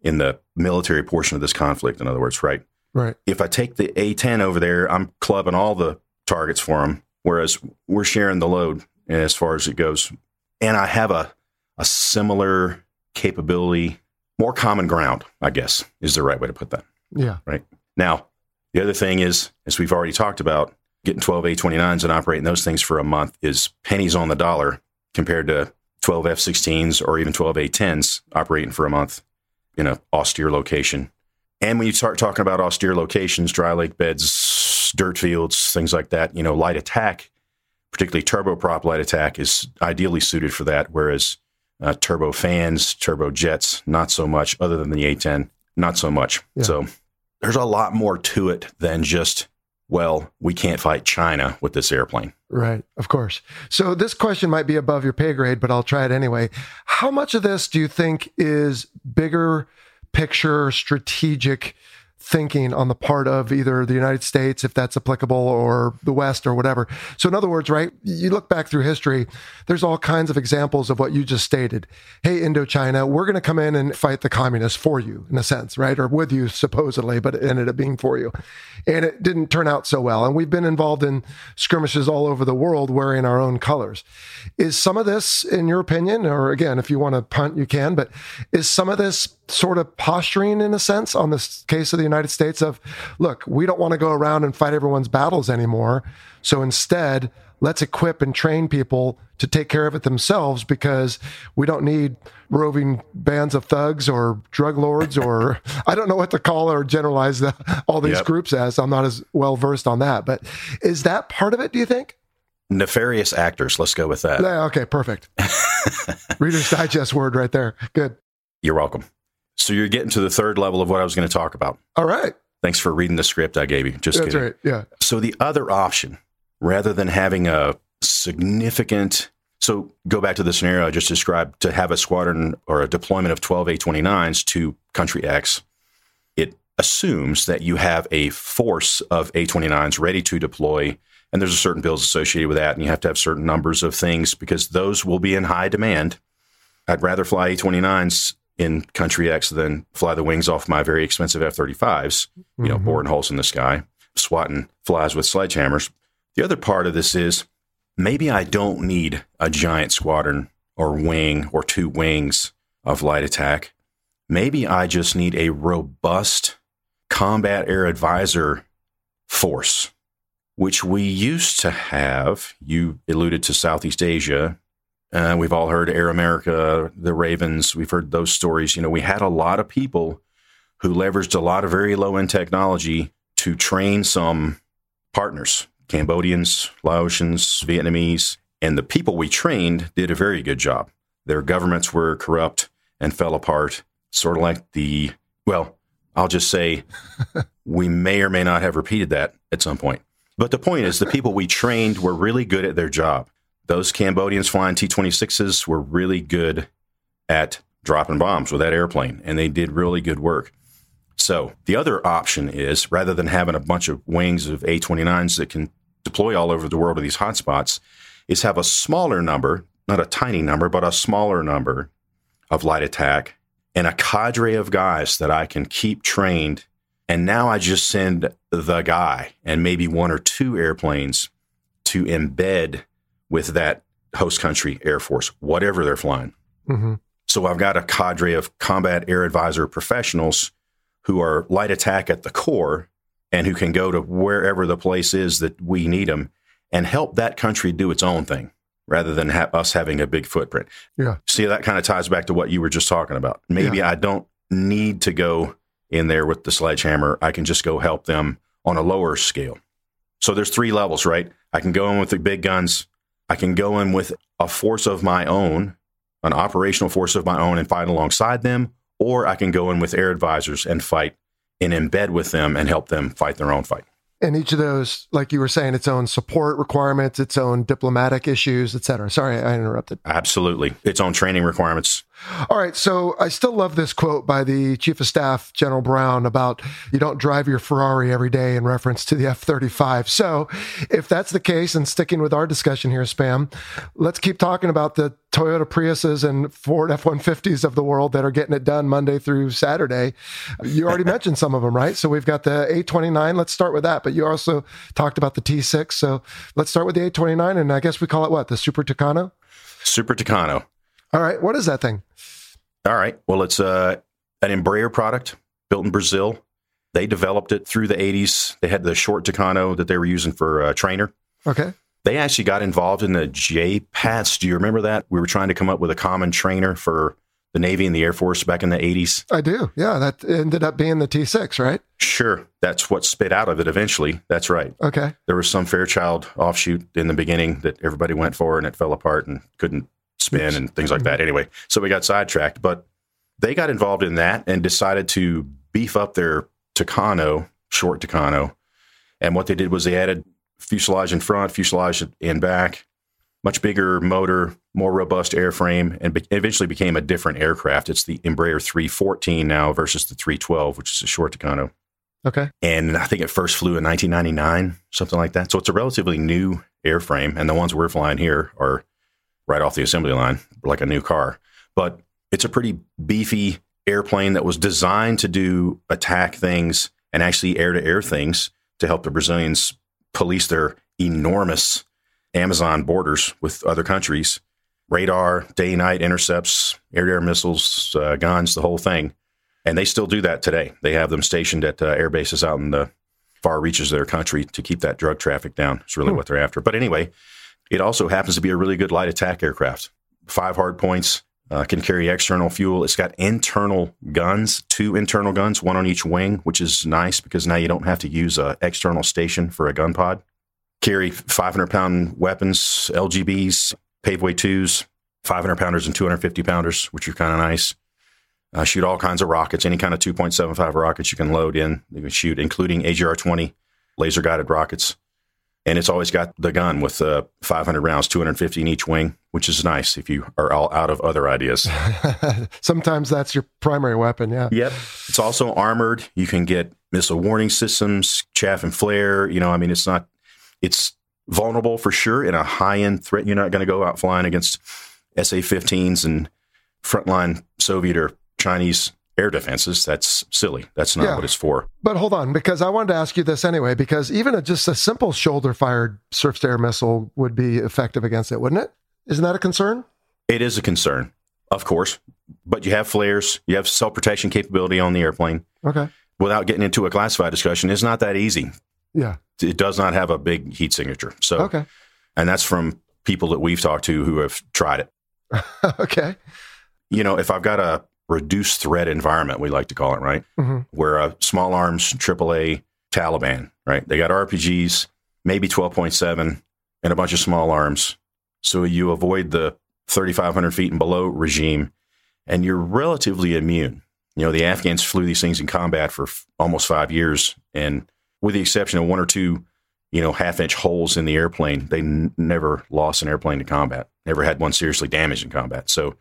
in the military portion of this conflict. In other words, right? Right. If I take the A10 over there, I'm clubbing all the targets for them, whereas we're sharing the load as far as it goes. And I have a, a similar capability, more common ground, I guess is the right way to put that. Yeah. Right. Now, the other thing is, as we've already talked about, getting 12 A29s and operating those things for a month is pennies on the dollar compared to 12 F16s or even 12 A10s operating for a month in an austere location. And when you start talking about austere locations, dry lake beds, dirt fields, things like that, you know, light attack, particularly turboprop light attack, is ideally suited for that. Whereas uh, turbo fans, turbo jets, not so much, other than the A10, not so much. Yeah. So there's a lot more to it than just, well, we can't fight China with this airplane. Right, of course. So this question might be above your pay grade, but I'll try it anyway. How much of this do you think is bigger picture strategic thinking on the part of either the United States, if that's applicable, or the West or whatever? So, in other words, right, you look back through history, there's all kinds of examples of what you just stated. Hey, Indochina, we're going to come in and fight the communists for you, in a sense, right? Or with you, supposedly, but it ended up being for you. And it didn't turn out so well. And we've been involved in skirmishes all over the world wearing our own colors. Is some of this, in your opinion, or again, if you want to punt, you can, but is some of this sort of posturing in a sense on this case of the United States of, look, we don't want to go around and fight everyone's battles anymore. So instead, let's equip and train people to take care of it themselves because we don't need roving bands of thugs or drug lords or (laughs) I don't know what to call or generalize the, all these Yep. groups as. I'm not as well versed on that, but is that part of it? Do you think? Nefarious actors, let's go with that. Yeah, okay, perfect. (laughs) Reader's Digest word right there. Good. You're welcome. So you're getting to the third level of what I was going to talk about. All right. Thanks for reading the script I gave you. Just That's kidding. right. Yeah. So the other option, rather than having a significant, so go back to the scenario I just described, to have a squadron or a deployment of 12 A29s to country X, it assumes that you have a force of A29s ready to deploy. And there's a certain bills associated with that. And you have to have certain numbers of things because those will be in high demand. I'd rather fly A29s in country X than fly the wings off my very expensive F 35s, you know, Mhm. boring holes in the sky, swatting flies with sledgehammers. The other part of this is maybe I don't need a giant squadron or wing or two wings of light attack. Maybe I just need a robust combat air advisor force, which we used to have. You alluded to Southeast Asia. Uh, we've all heard Air America, the Ravens. We've heard those stories. You know, we had a lot of people who leveraged a lot of very low end technology to train some partners Cambodians, Laotians, Vietnamese. And the people we trained did a very good job. Their governments were corrupt and fell apart, sort of like the, well, I'll just say (laughs) we may or may not have repeated that at some point. But the point is, the people we trained were really good at their job. Those Cambodians flying T 26s were really good at dropping bombs with that airplane, and they did really good work. So the other option is rather than having a bunch of wings of A29s that can deploy all over the world to these hotspots, is have a smaller number, not a tiny number, but a smaller number of light attack and a cadre of guys that I can keep trained. And now I just send the guy and maybe one or two airplanes to embed with that host country Air Force, whatever they're flying. hmm So I've got a cadre of combat air advisor professionals who are light attack at the core and who can go to wherever the place is that we need them and help that country do its own thing rather than ha- us having a big footprint. Yeah. See, that kind of ties back to what you were just talking about. Maybe I don't need to go in there with the sledgehammer. I can just go help them on a lower scale. So there's three levels, right? I can go in with the big guns. I can go in with a force of my own, an operational force of my own and fight alongside them, or I can go in with air advisors and fight and embed with them and help them fight their own fight. And each of those, like you were saying, its own support requirements, its own diplomatic issues, et cetera. Sorry, I interrupted. Absolutely. Its own training requirements. All right. So I still love this quote by the Chief of Staff, General Brown, about you don't drive your Ferrari every day in reference to the F 35. So if that's the case, and sticking with our discussion here, Spam, let's keep talking about the Toyota Priuses and Ford F 150s of the world that are getting it done Monday through Saturday. You already (laughs) mentioned some of them, right? So we've got the A29. Let's start with that. But you also talked about the T6. So let's start with the A29. And I guess we call it what? The Super Tucano? Super Tucano. All right. What is that thing? All right. Well, it's uh, an Embraer product built in Brazil. They developed it through the 80s. They had the short Tucano that they were using for uh, trainer. Okay. They actually got involved in the J-PATS. Do you remember that? We were trying to come up with a common trainer for the Navy and the Air Force back in the 80s. I do. Yeah. That ended up being the T6, right? Sure. That's what spit out of it eventually. That's right. Okay. There was some Fairchild offshoot in the beginning that everybody went for and it fell apart and couldn't spin and things like that. Mm-hmm. Anyway, so we got sidetracked, but they got involved in that and decided to beef up their Tucano, short Tucano. And what they did was they added fuselage in front, fuselage in back, much bigger motor, more robust airframe, and be- eventually became a different aircraft. It's the Embraer 314 now versus the 312, which is a short Tucano. Okay. And I think it first flew in 1999, something like that. So it's a relatively new airframe. And the ones we're flying here are right off the assembly line, like a new car. But it's a pretty beefy airplane that was designed to do attack things and actually air to air things to help the Brazilians police their enormous Amazon borders with other countries. Radar, day night intercepts, air to air missiles, uh, guns, the whole thing. And they still do that today. They have them stationed at uh, air bases out in the far reaches of their country to keep that drug traffic down. It's really hmm. what they're after. But anyway, it also happens to be a really good light attack aircraft. Five hard points, uh, can carry external fuel. It's got internal guns, two internal guns, one on each wing, which is nice because now you don't have to use an external station for a gun pod. Carry 500 pound weapons, LGBs, Paveway 2s, 500 pounders and 250 pounders, which are kind of nice. Uh, shoot all kinds of rockets, any kind of 2.75 rockets you can load in. You can shoot, including AGR 20 laser guided rockets and it's always got the gun with uh, 500 rounds, 250 in each wing, which is nice if you are all out of other ideas. (laughs) Sometimes that's your primary weapon, yeah. Yep. It's also armored. You can get missile warning systems, chaff and flare. You know, I mean, it's not, it's vulnerable for sure in a high end threat. You're not going to go out flying against SA 15s and frontline Soviet or Chinese air defenses. That's silly. That's not yeah. what it's for. But hold on, because I wanted to ask you this anyway, because even a, just a simple shoulder fired surface to air missile would be effective against it, wouldn't it? Isn't that a concern? It is a concern, of course. But you have flares, you have self protection capability on the airplane. Okay. Without getting into a classified discussion, it's not that easy. Yeah. It does not have a big heat signature. So, okay. And that's from people that we've talked to who have tried it. (laughs) okay. You know, if I've got a reduced threat environment, we like to call it, right? Mm-hmm. Where uh, small arms, AAA, Taliban, right? They got RPGs, maybe 12.7, and a bunch of small arms. So you avoid the 3,500 feet and below regime, and you're relatively immune. You know, the Afghans flew these things in combat for f- almost five years, and with the exception of one or two, you know, half inch holes in the airplane, they n- never lost an airplane to combat, never had one seriously damaged in combat. So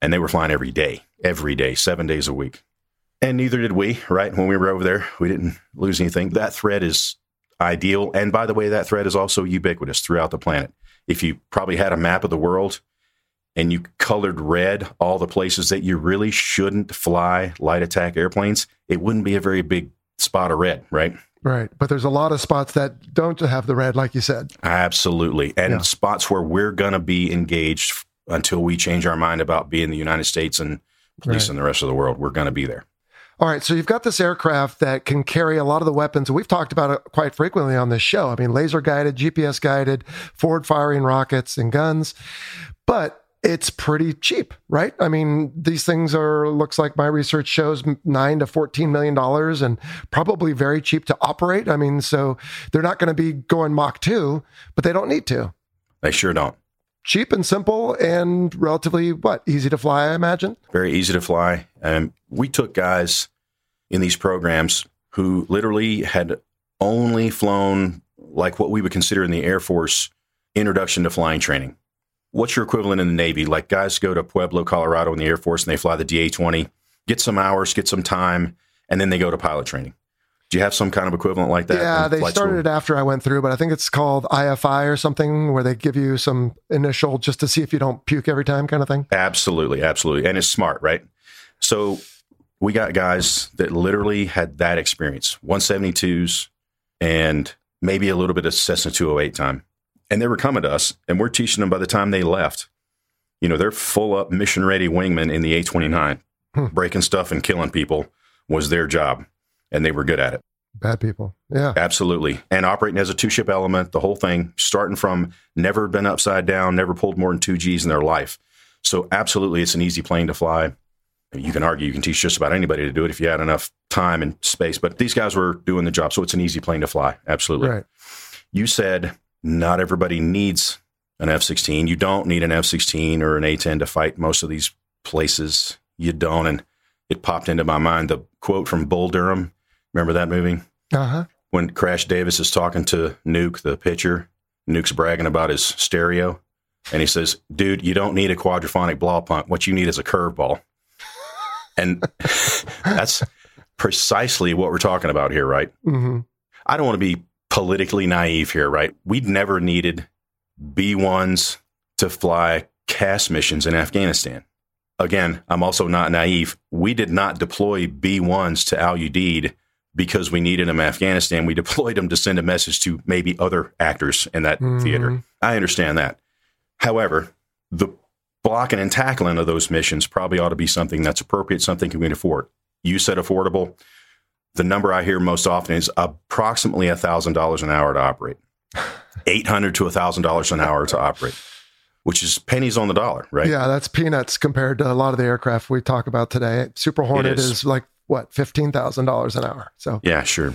and they were flying every day, every day, seven days a week. And neither did we, right? When we were over there, we didn't lose anything. That thread is ideal. And by the way, that thread is also ubiquitous throughout the planet. If you probably had a map of the world and you colored red all the places that you really shouldn't fly light attack airplanes, it wouldn't be a very big spot of red, right? Right. But there's a lot of spots that don't have the red, like you said. Absolutely. And yeah. spots where we're going to be engaged until we change our mind about being the United States and policing right. the rest of the world. We're going to be there. All right, so you've got this aircraft that can carry a lot of the weapons. We've talked about it quite frequently on this show. I mean, laser guided, GPS guided, forward firing rockets and guns. But it's pretty cheap, right? I mean, these things are looks like my research shows 9 to 14 million dollars and probably very cheap to operate. I mean, so they're not going to be going Mach 2, but they don't need to. They sure don't cheap and simple and relatively what easy to fly i imagine very easy to fly and we took guys in these programs who literally had only flown like what we would consider in the air force introduction to flying training what's your equivalent in the Navy? Like guys go to Pueblo, Colorado in the Air Force and they fly the DA 20, get some hours, get some time, and then they go to pilot training. Do you have some kind of equivalent like that? Yeah, they started school? it after I went through, but I think it's called IFI or something where they give you some initial just to see if you don't puke every time kind of thing. Absolutely, absolutely. And it's smart, right? So we got guys that literally had that experience 172s and maybe a little bit of Cessna 208 time. And they were coming to us, and we're teaching them by the time they left. You know, they're full up mission ready wingmen in the A 29, hmm. breaking stuff and killing people was their job and they were good at it. Bad people. Yeah. Absolutely. And operating as a two ship element, the whole thing, starting from never been upside down, never pulled more than two G's in their life. So, absolutely, it's an easy plane to fly. You can argue you can teach just about anybody to do it if you had enough time and space, but these guys were doing the job. So, it's an easy plane to fly. Absolutely. Right. You said not everybody needs an F 16. You don't need an F 16 or an A 10 to fight most of these places. You don't. And it popped into my mind the quote from Bull Durham Remember that movie? Uh huh. When Crash Davis is talking to Nuke, the pitcher, Nuke's bragging about his stereo, and he says, "Dude, you don't need a quadraphonic Blaupunkt. What you need is a curveball." (laughs) and that's precisely what we're talking about here, right? Mm-hmm. I don't want to be politically naive here, right? We'd never needed B ones to fly CAS missions in Afghanistan. Again, I'm also not naive. We did not deploy B ones to Al Udeid because we needed them in Afghanistan, we (laughs) deployed them to send a message to maybe other actors in that mm-hmm. theater. I understand that. However, the blocking and tackling of those missions probably ought to be something that's appropriate, something we can afford. You said affordable. The number I hear most often is approximately $1,000 an hour to operate, (laughs) 800 to $1,000 an hour to operate, which is pennies on the dollar, right? Yeah, that's peanuts compared to a lot of the aircraft we talk about today. Super Hornet is. is like what fifteen thousand dollars an hour. So yeah, sure.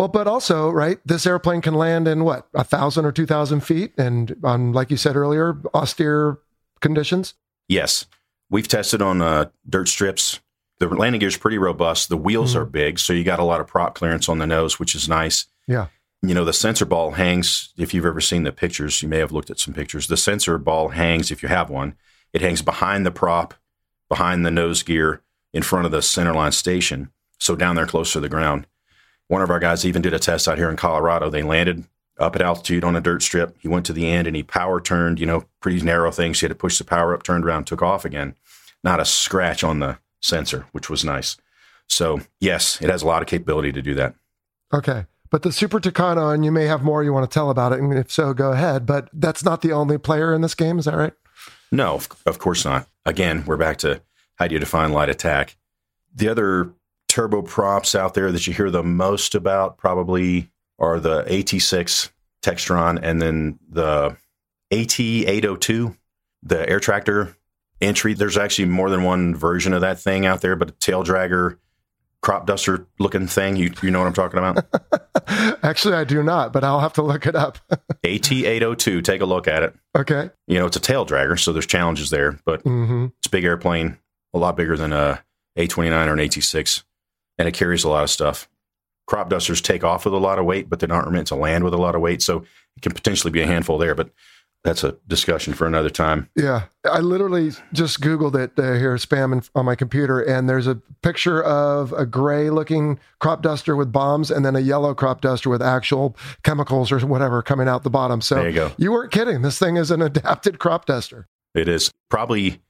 Well, but also, right, this airplane can land in what, a thousand or two thousand feet and on, like you said earlier, austere conditions? Yes. We've tested on uh, dirt strips. The landing gear is pretty robust. The wheels mm-hmm. are big, so you got a lot of prop clearance on the nose, which is nice. Yeah. You know, the sensor ball hangs, if you've ever seen the pictures, you may have looked at some pictures. The sensor ball hangs, if you have one, it hangs behind the prop, behind the nose gear, in front of the centerline station. So down there close to the ground. One of our guys even did a test out here in Colorado. They landed up at altitude on a dirt strip. He went to the end and he power turned, you know, pretty narrow things. He had to push the power up, turned around, took off again. Not a scratch on the sensor, which was nice. So, yes, it has a lot of capability to do that. Okay. But the Super Tucano, and you may have more you want to tell about it. And if so, go ahead. But that's not the only player in this game. Is that right? No, of course not. Again, we're back to how do you define light attack? The other turboprops out there that you hear the most about probably are the AT6 Textron and then the AT802, the air tractor entry. There's actually more than one version of that thing out there, but a tail dragger crop duster looking thing. You you know what I'm talking about? (laughs) Actually, I do not, but I'll have to look it up. (laughs) AT802, take a look at it. Okay. You know, it's a tail dragger, so there's challenges there, but mm-hmm. it's a big airplane, a lot bigger than a A29 or an AT6 and it carries a lot of stuff. Crop dusters take off with a lot of weight, but they're not meant to land with a lot of weight. So it can potentially be a handful there. But that's a discussion for another time. Yeah, I literally just Googled it uh, here, spam on my computer, and there's a picture of a gray looking crop duster with bombs and then a yellow crop duster with actual chemicals or whatever coming out the bottom. So there you go. You weren't kidding. This thing is an adapted crop duster. It is probably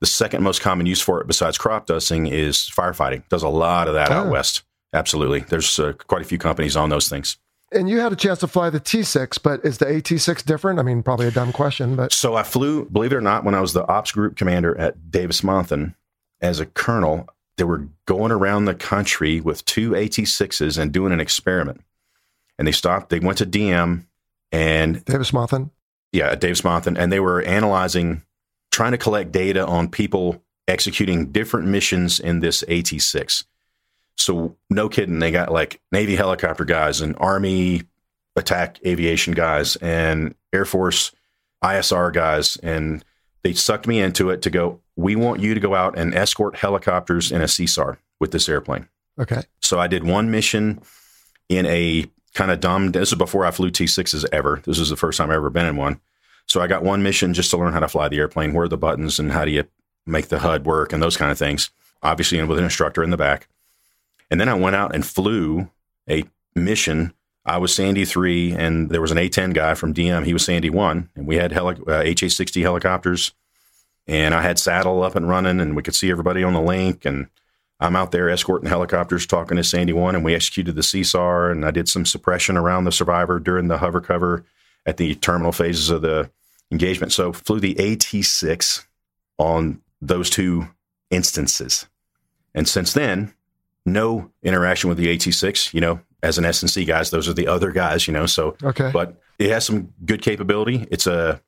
the second most common use for it besides crop dusting is firefighting. Does a lot of that oh. out west. Absolutely. There's uh, quite a few companies on those things. And you had a chance to fly the T6, but is the AT6 different? I mean, probably a dumb question, but. So I flew, believe it or not, when I was the ops group commander at Davis Monthan as a colonel, they were going around the country with two AT6s and doing an experiment. And they stopped, they went to DM and. Davis Monthan? Yeah, Davis Monthan. And they were analyzing, trying to collect data on people executing different missions in this AT6. So no kidding, they got like Navy helicopter guys and Army attack aviation guys and Air Force ISR guys, and they sucked me into it to go. We want you to go out and escort helicopters in a CSAR with this airplane. Okay. So I did one mission in a kind of dumb. This is before I flew T6s ever. This is the first time I've ever been in one. So I got one mission just to learn how to fly the airplane, where are the buttons, and how do you make the HUD work, and those kind of things. Obviously, with an instructor in the back. And then I went out and flew a mission. I was Sandy 3, and there was an A 10 guy from DM. He was Sandy 1. And we had heli- uh, HA 60 helicopters. And I had SADL up and running, and we could see everybody on the link. And I'm out there escorting helicopters, talking to Sandy 1. And we executed the CSAR, and I did some suppression around the survivor during the hover cover at the terminal phases of the engagement. So flew the AT6 on those two instances. And since then, no interaction with the AT6. You know, as an SNC guys, those are the other guys. You know, so okay, but it has some good capability. It's a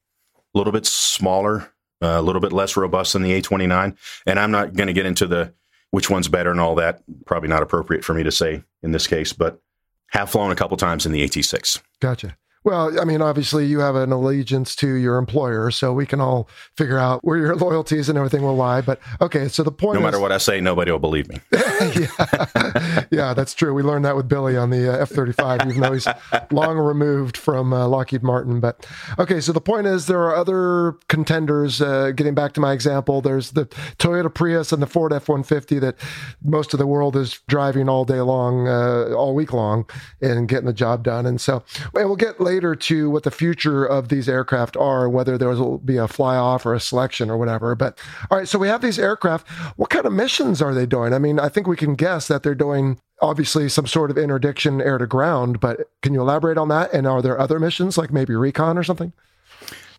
little bit smaller, uh, a little bit less robust than the A29, and I'm not going to get into the which one's better and all that. Probably not appropriate for me to say in this case, but have flown a couple times in the AT6. Gotcha. Well, I mean, obviously, you have an allegiance to your employer, so we can all figure out where your (laughs) loyalties and everything will lie. But okay, so the point no matter is, what I say, nobody will believe me. (laughs) yeah. (laughs) yeah, that's true. We learned that with Billy on the uh, F 35, even though he's long removed from uh, Lockheed Martin. But okay, so the point is, there are other contenders. Uh, getting back to my example, there's the Toyota Prius and the Ford F 150 that most of the world is driving all day long, uh, all week long, and getting the job done. And so, and we'll get later to what the future of these aircraft are, whether there will be a fly off or a selection or whatever. But all right, so we have these aircraft. What kind of missions are they doing? I mean, I think we can guess that they're doing obviously some sort of interdiction air to ground, but can you elaborate on that? And are there other missions like maybe recon or something?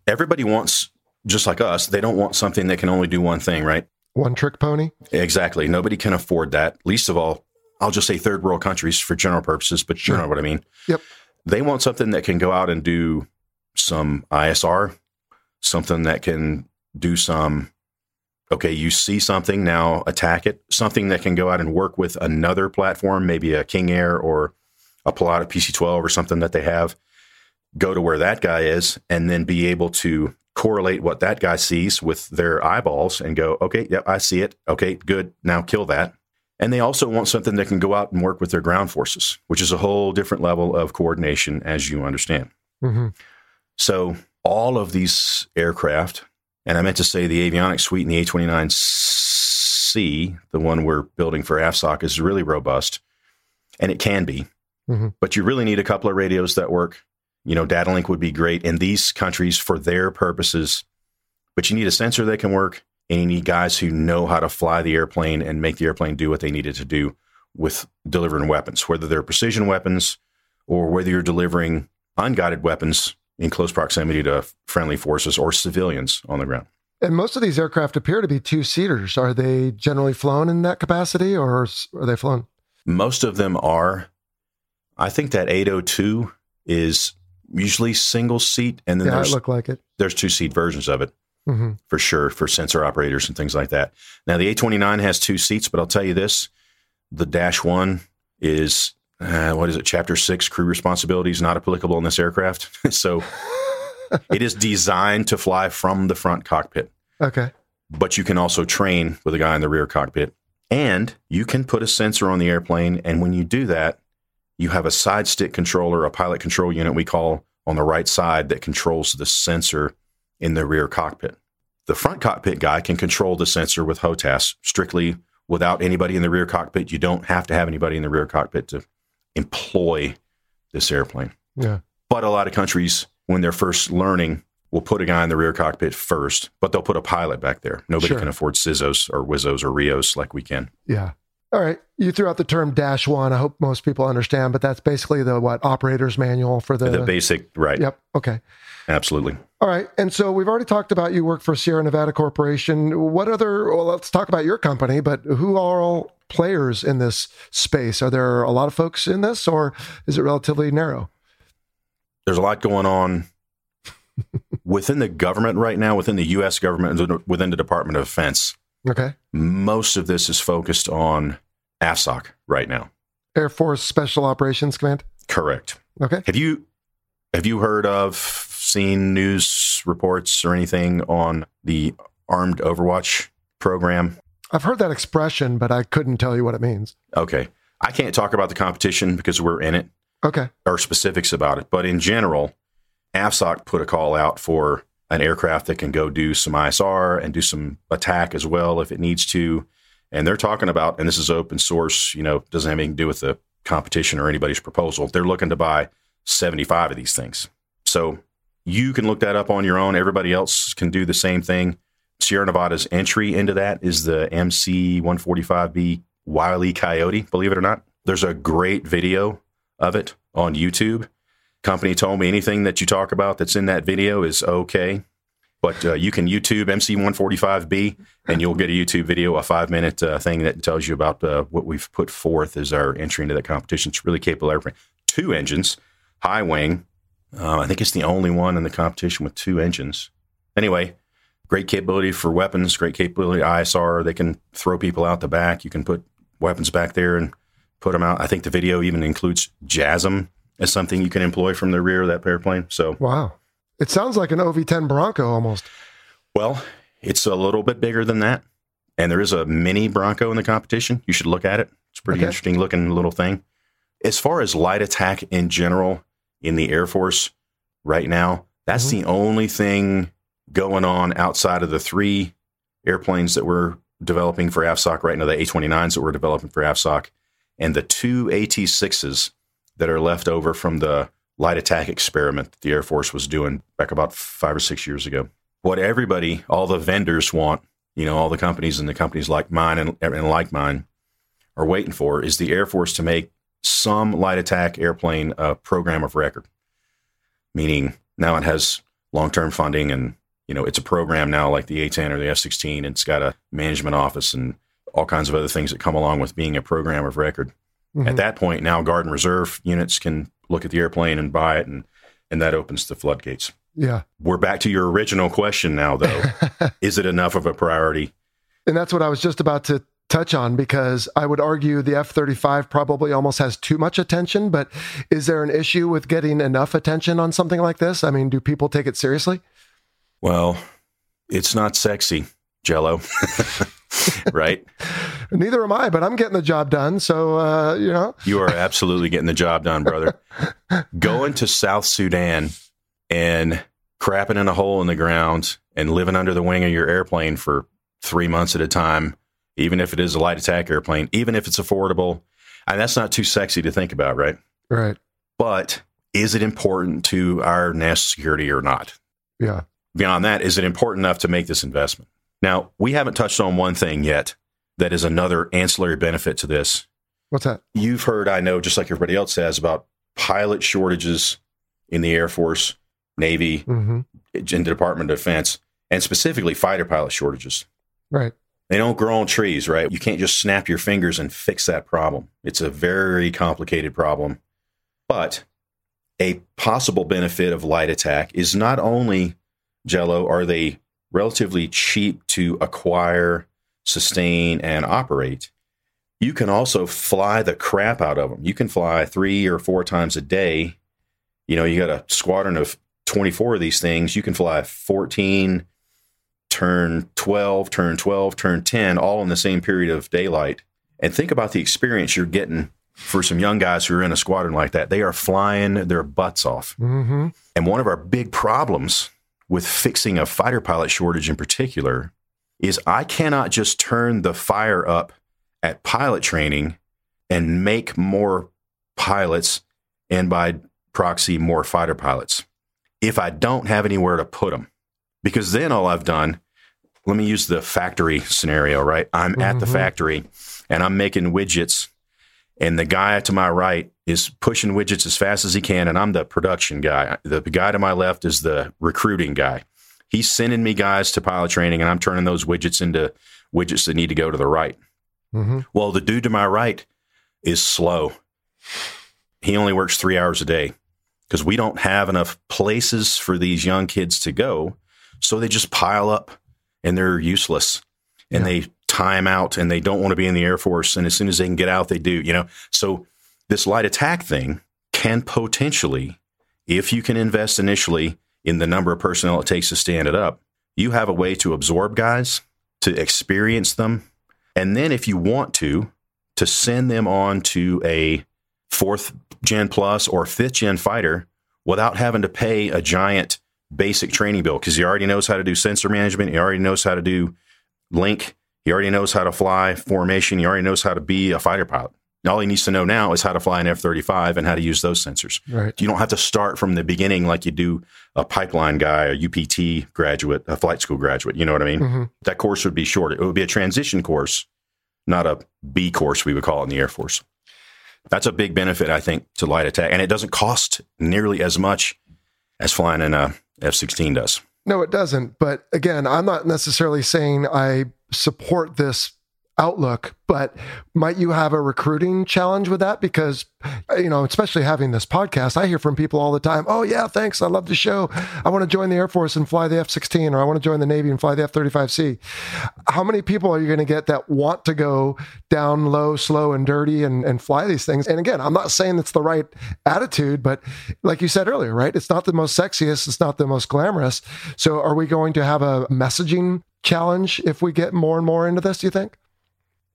Everybody wants, just like us, they don't want something that can only do one thing, right? One trick pony? Exactly. Nobody can afford that. Least of all, I'll just say third world countries for general purposes, but you know what I mean. Yep. They want something that can go out and do some ISR, something that can do some, okay, you see something, now attack it, something that can go out and work with another platform, maybe a King Air or a Pilatus PC 12 or something that they have, go to where that guy is, and then be able to correlate what that guy sees with their eyeballs and go, okay, yep, I see it. Okay, good. Now kill that. And they also want something that can go out and work with their ground forces, which is a whole different level of coordination, as you understand. Mm-hmm. So, all of these aircraft, and I meant to say the avionics suite in the A29C, the one we're building for AFSOC, is really robust, and it can be. Mm-hmm. But you really need a couple of radios that work. You know, data link would be great in these countries for their purposes, but you need a sensor that can work and you need guys who know how to fly the airplane and make the airplane do what they needed to do with delivering weapons, whether they're precision weapons or whether you're delivering unguided weapons in close proximity to friendly forces or civilians on the ground. And most of these aircraft appear to be two seaters. Are they generally flown in that capacity or are they flown? Most of them are. I think that 802 is usually single seat, and then yeah, there's look like it. There's two seat versions of it mm-hmm. for sure for sensor operators and things like that. Now the A29 has two seats, but I'll tell you this: the Dash One is uh, what is it? Chapter six crew responsibilities not applicable in this aircraft. (laughs) so (laughs) it is designed to fly from the front cockpit. Okay. But you can also train with a guy in the rear cockpit, and you can put a sensor on the airplane. And when you do that, you have a side stick controller, a pilot control unit we call on the right side that controls the sensor in the rear cockpit. The front cockpit guy can control the sensor with HOTAS strictly without anybody in the rear cockpit. You don't have to have anybody in the rear cockpit to employ this airplane. Yeah. But a lot of countries, when they're first learning, will put a guy in the rear cockpit first, but they'll put a pilot back there. Nobody Sure. can afford CISOs or WIZOs or RIOs like we can. Yeah. All right. You threw out the term dash one. I hope most people understand, but that's basically the what operator's manual for the. the basic, right? Yep. Okay. Absolutely. All right. And so we've already talked about you work for Sierra Nevada Corporation. What other, well, let's talk about your company, but who are all players in this space? Are there a lot of folks in this or is it relatively narrow? There's a lot going on (laughs) within the government right now, within the U.S. government, within the Department of Defense. Okay. Most of this is focused on AFSOC right now. Air Force Special Operations Command. Correct. Okay. Have you have you heard of, seen news reports or anything on the Armed Overwatch program? I've heard that expression, but I couldn't tell you what it means. Okay, I can't talk about the competition because we're in it Okay. or specifics about it, but in general, AFSOC put a call out for an aircraft that can go do some ISR and do some attack as well if it needs to. And they're talking about, and this is open source, you know, doesn't have anything to do with the competition or anybody's proposal. They're looking to buy 75 of these things. So you can look that up on your own. Everybody else can do the same thing. Sierra Nevada's entry into that is the MC 145B Wily Coyote, believe it or not. There's a great video of it on YouTube. Company told me anything that you talk about that's in that video is okay. But uh, you can YouTube MC145B and you'll get a YouTube video, a five minute uh, thing that tells you about uh, what we've put forth as our entry into that competition. It's really capable airplane. Two engines, high wing. Uh, I think it's the only one in the competition with two engines. Anyway, great capability for weapons, great capability ISR. They can throw people out the back. You can put weapons back there and put them out. I think the video even includes JASSM as something you can employ from the rear of that airplane. So, Wow. It sounds like an OV 10 Bronco almost. well, it's a little bit bigger than that. And there is a mini Bronco in the competition. You should look at it. It's a pretty Okay. interesting looking little thing. As far as light attack in general in the Air Force right now, that's mm-hmm. the only thing going on outside of the three airplanes that we're developing for AFSOC right now, the A29s that we're developing for AFSOC, and the two AT6s that are left over from the light attack experiment that the Air Force was doing back about five or six years ago. What everybody, all the vendors want, you know, all the companies and the companies like mine and, and like mine are waiting for is the Air Force to make some light attack airplane a program of record. Meaning now it has long term funding and, you know, it's a program now like the A 10 or the F 16. It's got a management office and all kinds of other things that come along with being a program of record. Mhm. At that point, now Guard and Reserve units can look at the airplane and buy it, and, and that opens the floodgates. Yeah. We're back to your original question now, though. (laughs) Is it enough of a priority? And that's what I was just about to touch on because I would argue the F 35 probably almost has too much attention. But is there an issue with getting enough attention on something like this? I mean, do people take it seriously? Well, it's not sexy, Jello. (laughs) right? Neither am I, but I'm getting the job done. So, uh, you know, You are absolutely getting the job done, brother. (laughs) Going to South Sudan and crapping in a hole in the ground and living under the wing of your airplane for three months at a time, even if it is a light attack airplane, even if it's affordable, and that's not too sexy to think about, right? right. But is it important to our national security or not? Yeah. Beyond that, is it important enough to make this investment? Now, we haven't touched on one thing yet that is another ancillary benefit to this. What's that? You've heard, I know, just like everybody else has, about pilot shortages in the Air Force, Navy, hmm in the Department of Defense, and specifically fighter pilot shortages. Right. They don't grow on trees, right? You can't just snap your fingers and fix that problem. It's a very complicated problem. But a possible benefit of light attack is not only Jello, are they relatively cheap to acquire, sustain, and operate, you can also fly the crap out of them. You can fly three or four times a day. You know, you got a squadron of 24 of these things. You can fly 14, turn 12, turn 12, turn 10, all in the same period of daylight. And think about the experience you're getting for some young guys who are in a squadron like that. They are flying their butts off. Mm-hmm. And one of our big problems with fixing a fighter pilot shortage in particular is I cannot just turn the fire up at pilot training and make more pilots and by proxy more fighter pilots if I don't have anywhere to put them. Because then all I've done, let me use the factory scenario, right? I'm at the Mhm. factory and I'm making widgets, and the guy to my right is pushing widgets as fast as he can, and I'm the production guy. The guy to my left is the recruiting guy. He's sending me guys to pilot training, and I'm turning those widgets into widgets that need to go to the right. Mm-hmm. Well, the dude to my right is slow. He only works three hours a day because we don't have enough places for these young kids to go. So they just pile up and they're useless and Yeah. they time out and they don't want to be in the Air Force. And as soon as they can get out, they do, you know? So this light attack thing can potentially, if you can invest initially in the number of personnel it takes to stand it up, you have a way to absorb guys, to experience them, and then if you want to, to send them on to a fourth gen plus or fifth gen fighter without having to pay a giant basic training bill because he already knows how to do sensor management. He already knows how to do link. He already knows how to fly formation. He already knows how to be a fighter pilot. All he needs to know now is how to fly an F 35 and how to use those sensors. Right. You don't have to start from the beginning like you do a pipeline guy, a UPT graduate, a flight school graduate. You know what I mean? Mhm. That course would be short. It would be a transition course, not a B course, we would call it in the Air Force. That's a big benefit, I think, to light attack. And it doesn't cost nearly as much as flying in a F 16 does. No, it doesn't. But again, I'm not necessarily saying I support this outlook, but might you have a recruiting challenge with that? Because, you know, especially having this podcast, I hear from people all the time, oh, yeah, thanks. I love the show. I want to join the Air Force and fly the F 16, or I want to join the Navy and fly the F 35C. How many people are you going to get that want to go down low, slow, and dirty and, and fly these things? And again, I'm not saying it's the right attitude, but like you said earlier, right? It's not the most sexiest, it's not the most glamorous. So are we going to have a messaging challenge if we get more and more into this, do you think?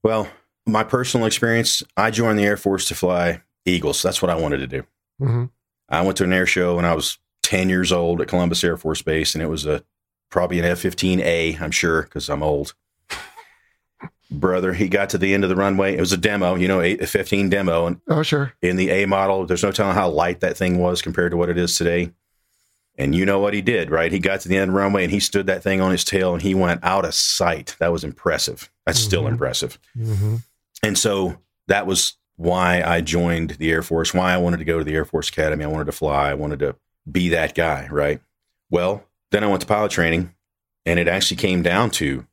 Well, my personal experience, I joined the Air Force to fly Eagles. That's what I wanted to do. Mm-hmm. I went to an air show when I was 10 years old at Columbus Air Force Base, and it was a probably an F 15A, I'm sure, because I'm old. (laughs) Brother, he got to the end of the runway. It was a demo, you know, a 15 demo. And Oh, sure. in the A model, there's no telling how light that thing was compared to what it is today. And you know what he did, right? He got to the end of the runway and he stood that thing on his tail and he went out of sight. That was impressive. That's still Mhm. impressive. Mm-hmm. And so that was why I joined the Air Force, why I wanted to go to the Air Force Academy. I wanted to fly. I wanted to be that guy, right? Well, then I went to pilot training and it actually came down to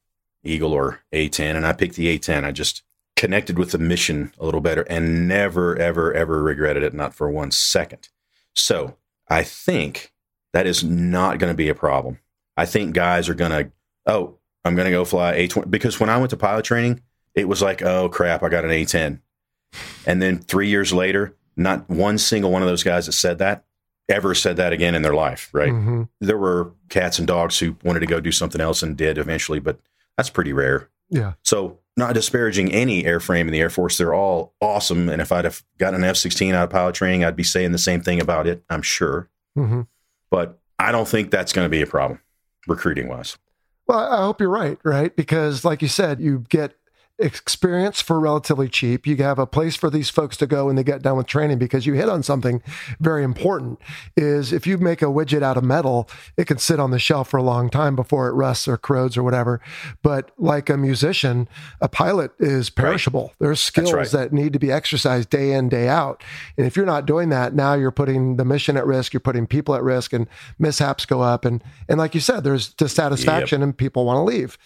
Eagle or A10. And I picked the A10. I just connected with the mission a little better and never, ever, ever regretted it, not for one second. So I think that is not going to be a problem. I think guys are going to, oh, I'm going to go fly A20. Because when I went to pilot training, it was like, oh crap, I got an A10. And then three years later, not one single one of those guys that said that ever said that again in their life, right? Mm-hmm. There were cats and dogs who wanted to go do something else and did eventually, but that's pretty rare. Yeah. So, not disparaging any airframe in the Air Force, they're all awesome. And if I'd have gotten an F 16 out of pilot training, I'd be saying the same thing about it, I'm sure. Mm-hmm. But I don't think that's going to be a problem recruiting wise. Well, I hope you're right, right? Because, like you said, you get experience for relatively cheap. You have a place for these folks to go when they get done with training because you hit on something very important is if you make a widget out of metal, it can sit on the shelf for a long time before it rusts or corrodes or whatever. But like a musician, a pilot is perishable. There's skills right. that need to be exercised day in, day out. And if you're not doing that, now you're putting the mission at risk, you're putting people at risk and mishaps go up. And and like you said, there's dissatisfaction and people want to leave.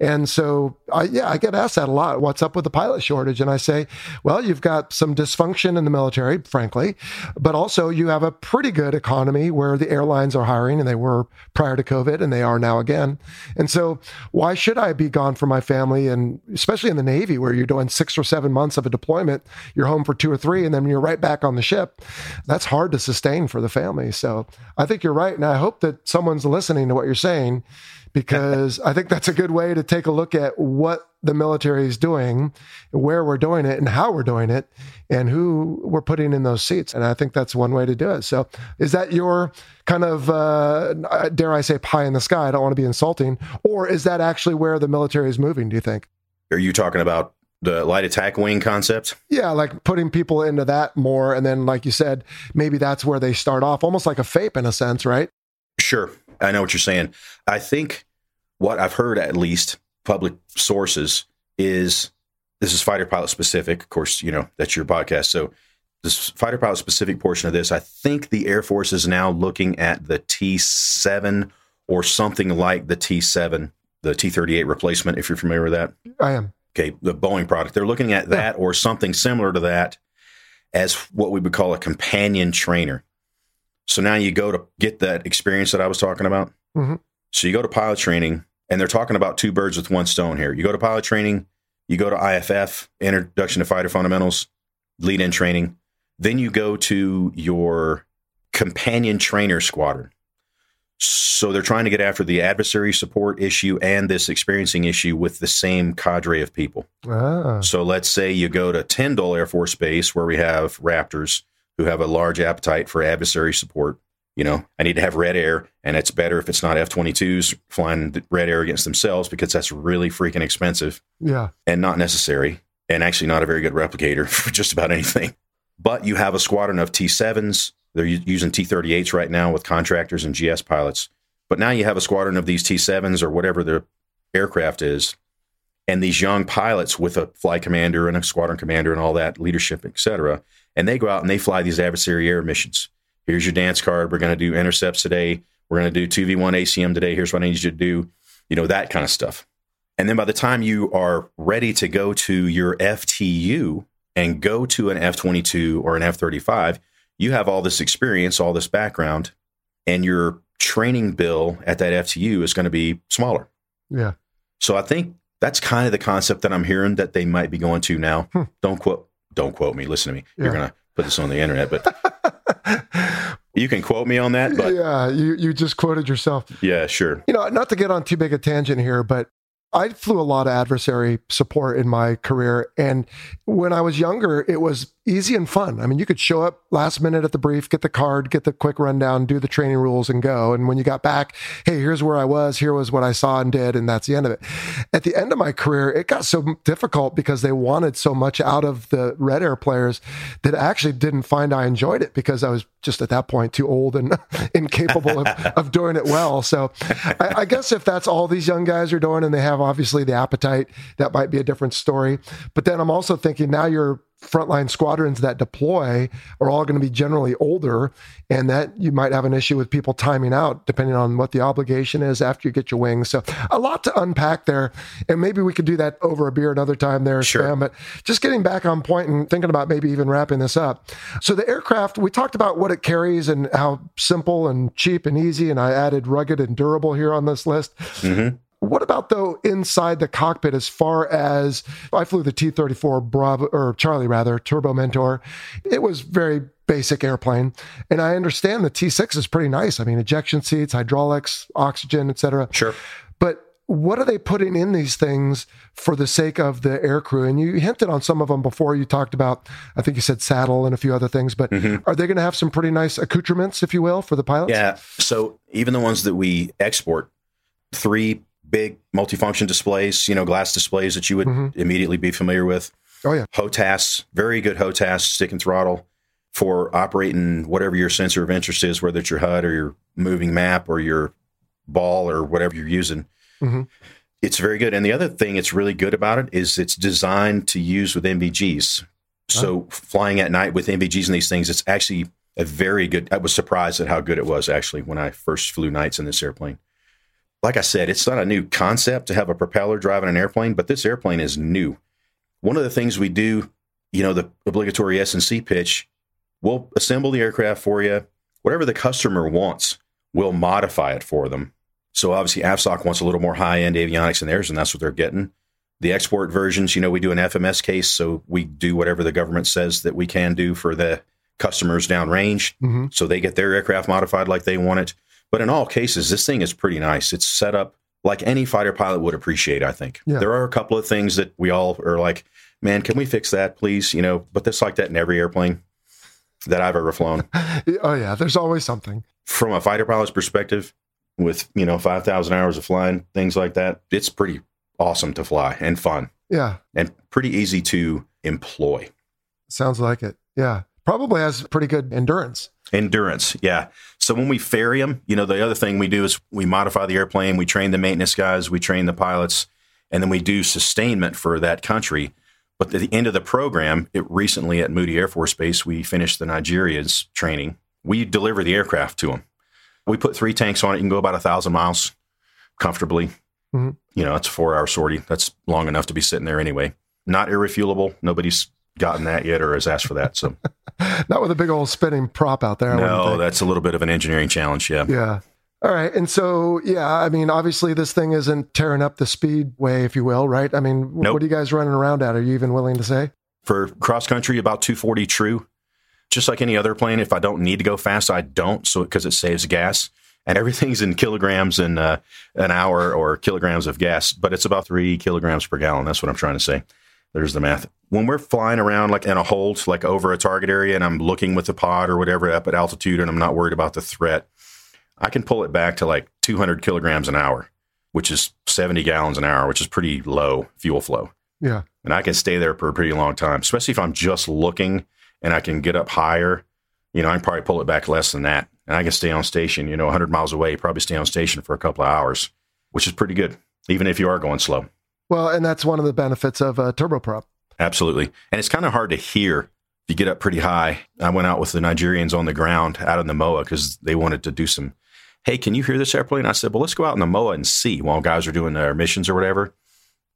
And so I yeah, I get asked that a lot. What's up with the pilot shortage? And I say, well, you've got some dysfunction in the military, frankly, but also you have a pretty good economy where the airlines are hiring and they were prior to COVID and they are now again. And so why should I be gone from my family and especially in the Navy where you're doing six or seven months of a deployment, you're home for two or three, and then you're right back on the ship. That's hard to sustain for the family. So I think you're right. And I hope that someone's listening to what you're saying because I think that's a good way to take a look at what the military is doing, where we're doing it, and how we're doing it, and who we're putting in those seats. And I think that's one way to do it. So, is that your kind of, uh, dare I say, pie in the sky? I don't want to be insulting. Or is that actually where the military is moving, do you think? Are you talking about the light attack wing concept? Yeah, like putting people into that more. And then, like you said, maybe that's where they start off, almost like a FAIP in a sense, right? Sure. I know what you're saying. I think what I've heard, at least public sources, is this is fighter pilot specific. Of course, you know, that's your podcast. So, this fighter pilot specific portion of this, I think the Air Force is now looking at the T 7 or something like the T 7, the T 38 replacement, if you're familiar with that. I am. Okay, the Boeing product. They're looking at that yeah. or something similar to that as what we would call a companion trainer. So now you go to get that experience that I was talking about. Mm-hmm. So you go to pilot training, and they're talking about two birds with one stone here. You go to pilot training, you go to IFF, Introduction to Fighter Fundamentals, lead in training. Then you go to your companion trainer squadron. So they're trying to get after the adversary support issue and this experiencing issue with the same cadre of people. Ah. So let's say you go to Tyndall Air Force Base, where we have Raptors who have a large appetite for adversary support. You know, I need to have red air, and it's better if it's not F 22s flying red air against themselves because that's really freaking expensive. Yeah. And not necessary, and actually not a very good replicator (laughs) for just about anything. But you have a squadron of T 7s. They're using T 38s right now with contractors and GS pilots. But now you have a squadron of these T 7s or whatever the aircraft is, and these young pilots with a flight commander and a squadron commander and all that leadership, et cetera and they go out and they fly these adversary air missions. Here's your dance card. We're going to do intercepts today. We're going to do 2v1 ACM today. Here's what I need you to do. You know, that kind of stuff. And then by the time you are ready to go to your FTU and go to an F 22 or an F 35, you have all this experience, all this background, and your training bill at that FTU is going to be smaller. Yeah. So I think that's kind of the concept that I'm hearing that they might be going to now. Hmm. Don't quote don't quote me. Listen to me. Yeah. You're gonna put this on the internet, but (laughs) you can quote me on that. But yeah, you you just quoted yourself. Yeah, sure. You know, not to get on too big a tangent here, but I flew a lot of adversary support in my career. And when I was younger, it was easy and fun. I mean, you could show up last minute at the brief, get the card, get the quick rundown, do the training rules, and go. And when you got back, hey, here's where I was, here was what I saw and did, and that's the end of it. At the end of my career, it got so difficult because they wanted so much out of the Red Air players that I actually didn't find I enjoyed it because I was just at that point too old and (laughs) incapable of, (laughs) of, doing it well. So I, I guess if that's all these young guys are doing and they have obviously the appetite, that might be a different story. But then I'm also thinking now you're frontline squadrons that deploy are all going to be generally older and that you might have an issue with people timing out depending on what the obligation is after you get your wings so a lot to unpack there and maybe we could do that over a beer another time there sure. Sam. but just getting back on point and thinking about maybe even wrapping this up so the aircraft we talked about what it carries and how simple and cheap and easy and i added rugged and durable here on this list mm-hmm. What about though inside the cockpit as far as I flew the T 34 Bravo or Charlie rather, Turbo Mentor. It was very basic airplane. And I understand the T 6 is pretty nice. I mean, ejection seats, hydraulics, oxygen, etc. Sure. But what are they putting in these things for the sake of the air crew? And you hinted on some of them before. You talked about, I think you said SADL and a few other things, but mm-hmm. are they going to have some pretty nice accoutrements, if you will, for the pilots? Yeah. So even the ones that we export, three big multifunction displays, you know, glass displays that you would mm-hmm. immediately be familiar with. Oh yeah, HOTAS, very good HOTAS stick and throttle for operating whatever your sensor of interest is, whether it's your HUD or your moving map or your ball or whatever you're using. Mm-hmm. It's very good. And the other thing it's really good about it is it's designed to use with NVGs. So oh. flying at night with NVGs and these things, it's actually a very good. I was surprised at how good it was actually when I first flew nights in this airplane like I said, it's not a new concept to have a propeller driving an airplane, but this airplane is new. One of the things we do, you know, the obligatory SNC pitch, we'll assemble the aircraft for you. Whatever the customer wants, we'll modify it for them. So obviously, AFSOC wants a little more high-end avionics in theirs, and that's what they're getting. The export versions, you know, we do an FMS case, so we do whatever the government says that we can do for the customers downrange. Mm-hmm. So they get their aircraft modified like they want it. But in all cases, this thing is pretty nice. It's set up like any fighter pilot would appreciate, I think. Yeah. There are a couple of things that we all are like, man, can we fix that, please? You know, but that's like that in every airplane that I've ever flown. (laughs) oh yeah, there's always something. From a fighter pilot's perspective, with, you know, 5,000 hours of flying, things like that, it's pretty awesome to fly and fun Yeah, and pretty easy to employ. sounds like it. Yeah, probably has pretty good endurance. Endurance, yeah. So when we ferry them, you know, the other thing we do is we modify the airplane, we train the maintenance guys, we train the pilots, and then we do sustainment for that country. But at the end of the program, it recently at Moody Air Force Base, we finished the Nigerians training. We deliver the aircraft to them. We put three tanks on it. You can go about a thousand miles comfortably. Mhm. You know, it's a four hour sortie. That's long enough to be sitting there anyway. Not irrefuelable. Nobody's gotten that yet or has asked for that. So (laughs) Not with a big old spinning prop out there. No, that's a little bit of an engineering challenge. Yeah. Yeah. All right. And so, yeah, I mean, obviously this thing isn't tearing up the speedway, if you will, right? I mean, Nope. what are you guys running around at? Are you even willing to say? For cross country, about 240 true. Just like any other plane, if I don't need to go fast, I don't. So because it saves gas, and everything's in kilograms in uh, an hour or kilograms of gas, but it's about three kilograms per gallon. That's what I'm trying to say. There's the math. When we're flying around like in a hold, like over a target area, and I'm looking with the pod or whatever up at altitude, and I'm not worried about the threat, I can pull it back to like 200 kilograms an hour, which is 70 gallons an hour, which is pretty low fuel flow Yeah. and I can stay there for a pretty long time, especially if I'm just looking and I can get up higher. You know, I can probably pull it back less than that, and I can stay on station. You know, 100 miles away, probably stay on station for a couple of hours, which is pretty good, even if you are going slow. Well, and that's one of the benefits of uh, turboprop. Absolutely, and it's kind of hard to hear if you get up pretty high. I went out with the Nigerians on the ground out in the MOA because they wanted to do some. Hey, can you hear this airplane? I said, well, let's go out in the MOA and see while guys are doing their missions or whatever.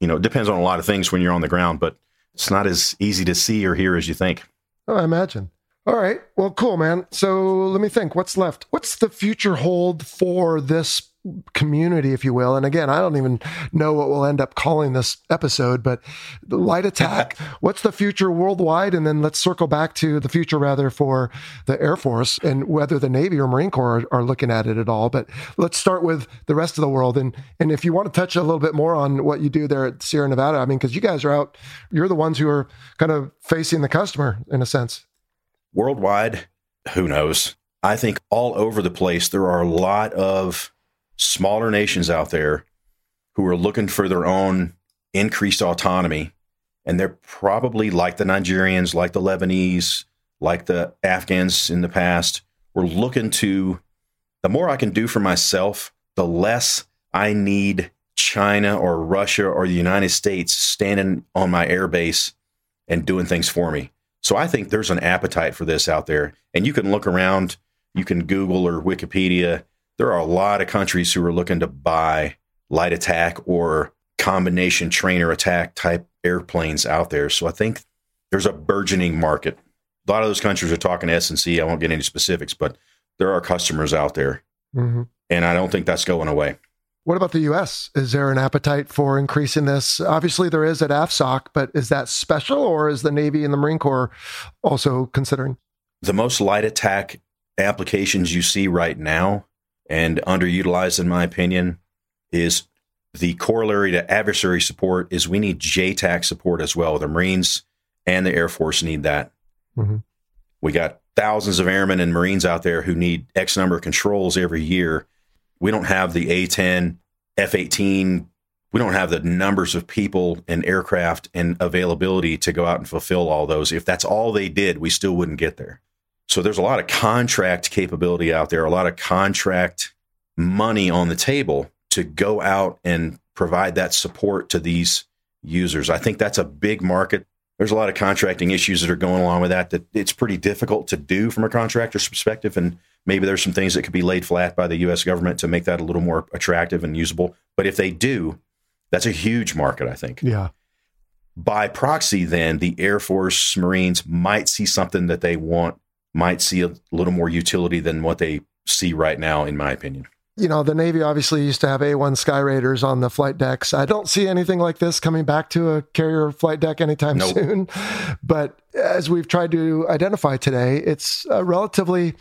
You know, it depends on a lot of things when you're on the ground, but it's not as easy to see or hear as you think. Oh, I imagine. All right. Well, cool, man. So let me think. What's left? What's the future hold for this community, if you will? And again, I don't even know what we'll end up calling this episode, but the light attack. (laughs) what's the future worldwide? And then let's circle back to the future rather for the Air Force and whether the Navy or Marine Corps are, are looking at it at all. But let's start with the rest of the world. And and if you want to touch a little bit more on what you do there at Sierra Nevada, I mean, because you guys are out, you're the ones who are kind of facing the customer in a sense. Worldwide, who knows? I think all over the place, there are a lot of smaller nations out there who are looking for their own increased autonomy. And they're probably like the Nigerians, like the Lebanese, like the Afghans in the past. We're looking to, the more I can do for myself, the less I need China or Russia or the United States standing on my airbase and doing things for me. So I think there's an appetite for this out there. And you can look around, you can Google or Wikipedia. There are a lot of countries who are looking to buy light attack or combination trainer attack type airplanes out there. So I think there's a burgeoning market. A lot of those countries are talking SNC. I won't get into specifics, but there are customers out there. Mm-hmm. And I don't think that's going away. What about the U.S.? Is there an appetite for increasing this? Obviously, there is at AFSOC, but is that special, or is the Navy and the Marine Corps also considering? the most light attack applications you see right now and underutilized in my opinion is the corollary to adversary support is we need JTAC support as well. The Marines and the Air Force need that. Mhm. We got thousands of airmen and Marines out there who need X number of controls every year. We don't have the A10, F18. We don't have the numbers of people and aircraft and availability to go out and fulfill all those. If that's all they did, we still wouldn't get there. So there's a lot of contract capability out there, a lot of contract money on the table to go out and provide that support to these users. I think that's a big market. There's a lot of contracting issues that are going along with that that it's pretty difficult to do from a contractor's perspective and maybe there's some things that could be laid flat by the US government to make that a little more attractive and usable. But if they do, that's a huge market, I think Yeah. by proxy, then the Air Force, Marines might see something that they want, might see a little more utility than what they see right now, in my opinion. you know, the Navy obviously used to have A1 Skyraiders on the flight decks. I don't see anything like this coming back to a carrier flight deck anytime nope. soon. But as we've tried to identify today, it's a relatively,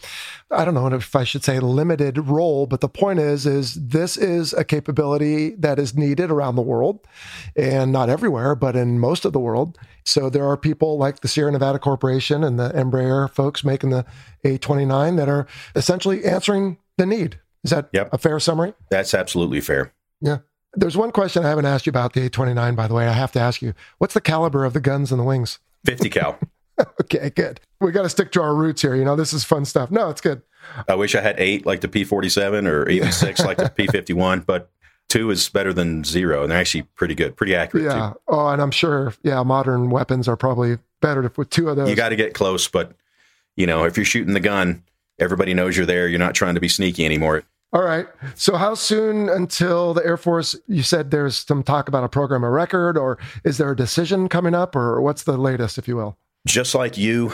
I don't know if I should say limited role, but the point is, is this is a capability that is needed around the world and not everywhere, but in most of the world. So there are people like the Sierra Nevada Corporation and the Embraer folks making the A29 that are essentially answering the need is that yep. a fair summary? That's absolutely fair. Yeah. There's one question I haven't asked you about the A29, by the way. I have to ask you what's the caliber of the guns and the wings? 50 cal. (laughs) okay, good. We got to stick to our roots here. You know, this is fun stuff. No, it's good. I wish I had eight like the P47 or even six like the P51, but two is better than zero. And they're actually pretty good, pretty accurate. Yeah. Too. Oh, and I'm sure, yeah, modern weapons are probably better with two of those. You got to get close, but, you know, if you're shooting the gun, everybody knows you're there. You're not trying to be sneaky anymore. All right. So, how soon until the Air Force? You said there's some talk about a program of record, or is there a decision coming up, or what's the latest, if you will? Just like you,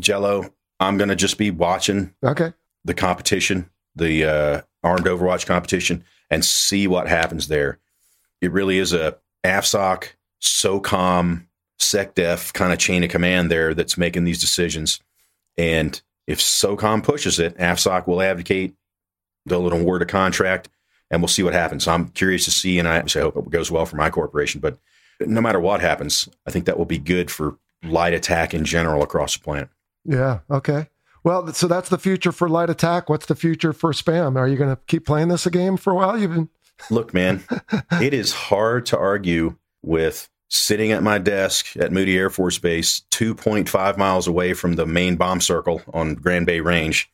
Jello, I'm going to just be watching. Okay. The competition, the uh, armed Overwatch competition, and see what happens there. It really is a AFSOC, SOCOM, SecDef kind of chain of command there that's making these decisions. And if SOCOM pushes it, AFSOC will advocate they'll award a contract and we'll see what happens. So I'm curious to see, and I, I hope it goes well for my corporation. But no matter what happens, I think that will be good for light attack in general across the planet. Yeah. Okay. Well, so that's the future for light attack. What's the future for spam? Are you going to keep playing this game for a while? You've been. (laughs) Look, man, it is hard to argue with sitting at my desk at Moody Air Force Base, 2.5 miles away from the main bomb circle on Grand Bay Range,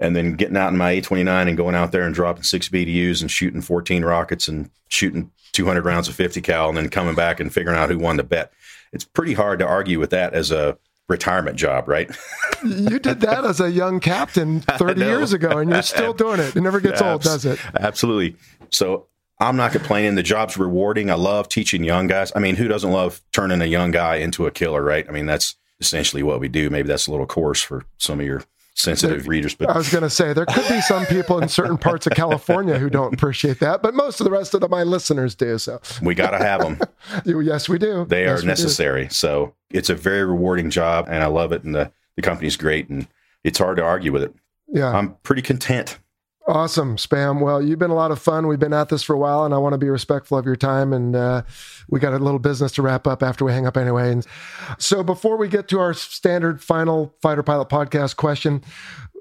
and then getting out in my A29 and going out there and dropping six BDUs and shooting 14 rockets and shooting 200 rounds of 50 cal and then coming back and figuring out who won the bet. It's pretty hard to argue with that as a retirement job, right? (laughs) you did that as a young captain (laughs) 30 years ago and you're still (laughs) doing it. It never gets Abs- old, does it? Absolutely. So I'm not complaining. The job's rewarding. I love teaching young guys. I mean, who doesn't love turning a young guy into a killer, right? I mean, that's essentially what we do. Maybe that's a little coarse for some of your sensitive there, readers. But I was going to say there could be some people in certain parts of California who don't appreciate that, but most of the rest of the, my listeners do. So we got to have them. (laughs) yes, we do. They yes, are necessary. So it's a very rewarding job, and I love it. And the the company's great, and it's hard to argue with it. Yeah, I'm pretty content. Awesome, Spam. Well, you've been a lot of fun. We've been at this for a while, and I want to be respectful of your time. And uh, we got a little business to wrap up after we hang up anyway. And so, before we get to our standard final fighter pilot podcast question,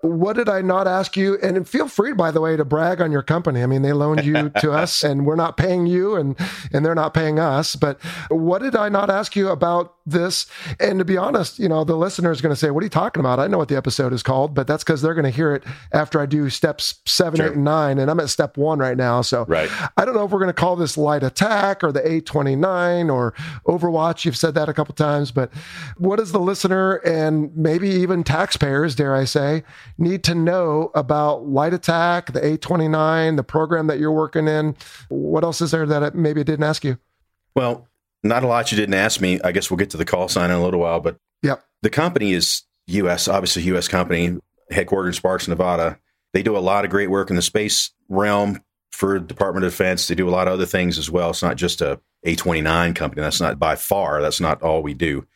what did I not ask you? And feel free, by the way, to brag on your company. I mean, they loaned you (laughs) to us, and we're not paying you, and and they're not paying us. But what did I not ask you about this? And to be honest, you know, the listener is going to say, "What are you talking about?" I know what the episode is called, but that's because they're going to hear it after I do steps seven, sure. eight, and nine, and I'm at step one right now. So right. I don't know if we're going to call this light attack or the A29 or Overwatch. You've said that a couple times, but what does the listener and maybe even taxpayers, dare I say? Need to know about Light Attack, the A29, the program that you're working in? What else is there that I maybe didn't ask you? Well, not a lot you didn't ask me. I guess we'll get to the call sign in a little while, but yep. the company is U.S., obviously U.S. company, headquartered in Sparks, Nevada. They do a lot of great work in the space realm for Department of Defense. They do a lot of other things as well. It's not just a A29 company. That's not by far. That's not all we do.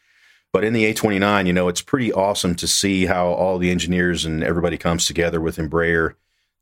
But in the A29, you know, it's pretty awesome to see how all the engineers and everybody comes together with Embraer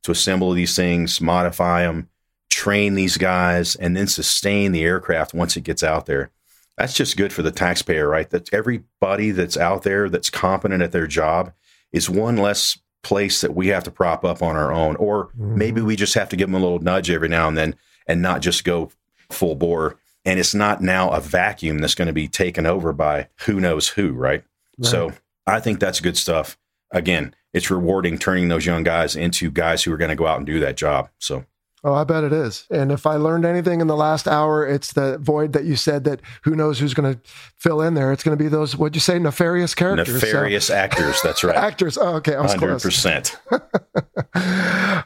to assemble these things, modify them, train these guys, and then sustain the aircraft once it gets out there. That's just good for the taxpayer, right? That everybody that's out there that's competent at their job is one less place that we have to prop up on our own. Or mm-hmm. maybe we just have to give them a little nudge every now and then and not just go full bore and it's not now a vacuum that's going to be taken over by who knows who, right? right? So I think that's good stuff. Again, it's rewarding turning those young guys into guys who are going to go out and do that job. So Oh, I bet it is. And if I learned anything in the last hour, it's the void that you said that who knows who's going to fill in there. It's going to be those, what'd you say, nefarious characters? Nefarious so. actors. That's right. actors. Oh, okay. I was 100%. (laughs)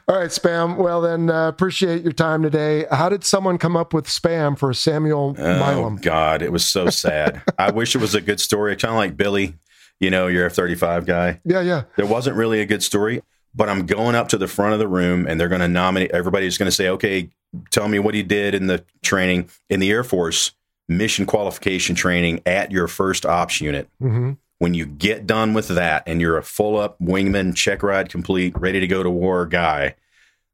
All right, Spam. Well, then, uh, appreciate your time today. How did someone come up with Spam for Samuel oh, Milam? God, it was so sad. I wish it was a good story. Kind of like Billy, you know, your F 35 guy. Yeah, yeah. There wasn't really a good story but I'm going up to the front of the room and they're going to nominate. Everybody's going to say, okay, tell me what he did in the training in the Air Force mission qualification training at your first ops unit. Mm-hmm. When you get done with that and you're a full up wingman, check ride complete, ready to go to war guy,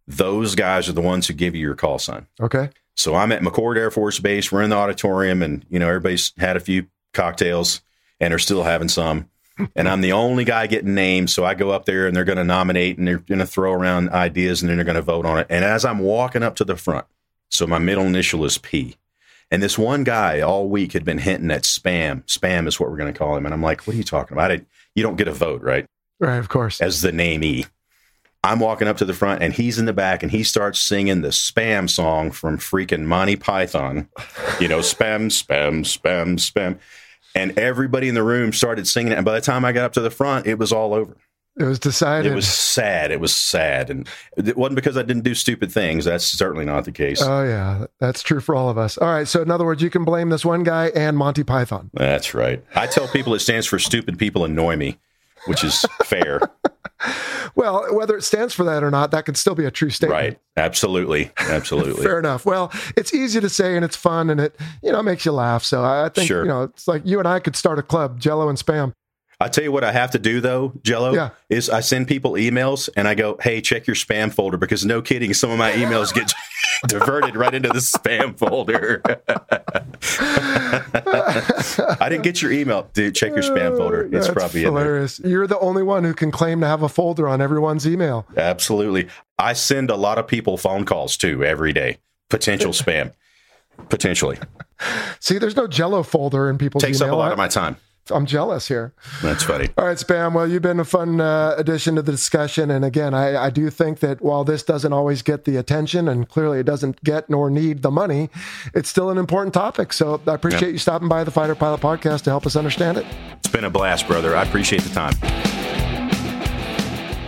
those guys are the ones who give you your call sign. Okay. So I'm at McChord Air Force Base. We're in the auditorium, and you know everybody's had a few cocktails and are still having some. And I'm the only guy getting named. So I go up there, and they're going to nominate, and they're going to throw around ideas, and then they're going to vote on it. And as I'm walking up to the front, so my middle initial is P. And this one guy all week had been hinting at spam. Spam is what we're going to call him. And I'm like, what are you talking about? I, you don't get a vote, right? Right, of course. As the name E. I'm walking up to the front and he's in the back and he starts singing the spam song from freaking Monty Python. You know, spam, spam, spam, spam. And everybody in the room started singing it. And by the time I got up to the front, it was all over. It was decided. It was sad. It was sad. And it wasn't because I didn't do stupid things. That's certainly not the case. Oh, yeah. That's true for all of us. All right. So, in other words, you can blame this one guy and Monty Python. That's right. I tell people it stands for stupid people annoy me, which is fair. (laughs) well, whether it stands for that or not, that could still be a true statement. Right. Absolutely. Absolutely. (laughs) Fair enough. Well, it's easy to say and it's fun and it, you know, makes you laugh. So I think, Sure. you know, it's like you and I could start a club, Jello and Spam. I tell you what I have to do though, Jello, Yeah. is I send people emails and I go, "Hey, check your spam folder," because no kidding, some of my emails get (laughs) diverted right into the spam folder. (laughs) I didn't get your email, dude. Check your spam folder. It's That's probably in there. hilarious. You're the only one who can claim to have a folder on everyone's email. Absolutely. I send a lot of people phone calls too every day. Potential spam, potentially See, there's no Jello folder in people's takes up a lot of my time. I'm jealous here. That's funny. All right, Spam. Well, you've been a fun uh, addition to the discussion. And again, I, I do think that while this doesn't always get the attention and clearly it doesn't get nor need the money, it's still an important topic. So I appreciate you stopping by the Fighter Pilot podcast to help us understand it. It's been a blast, brother. I appreciate the time.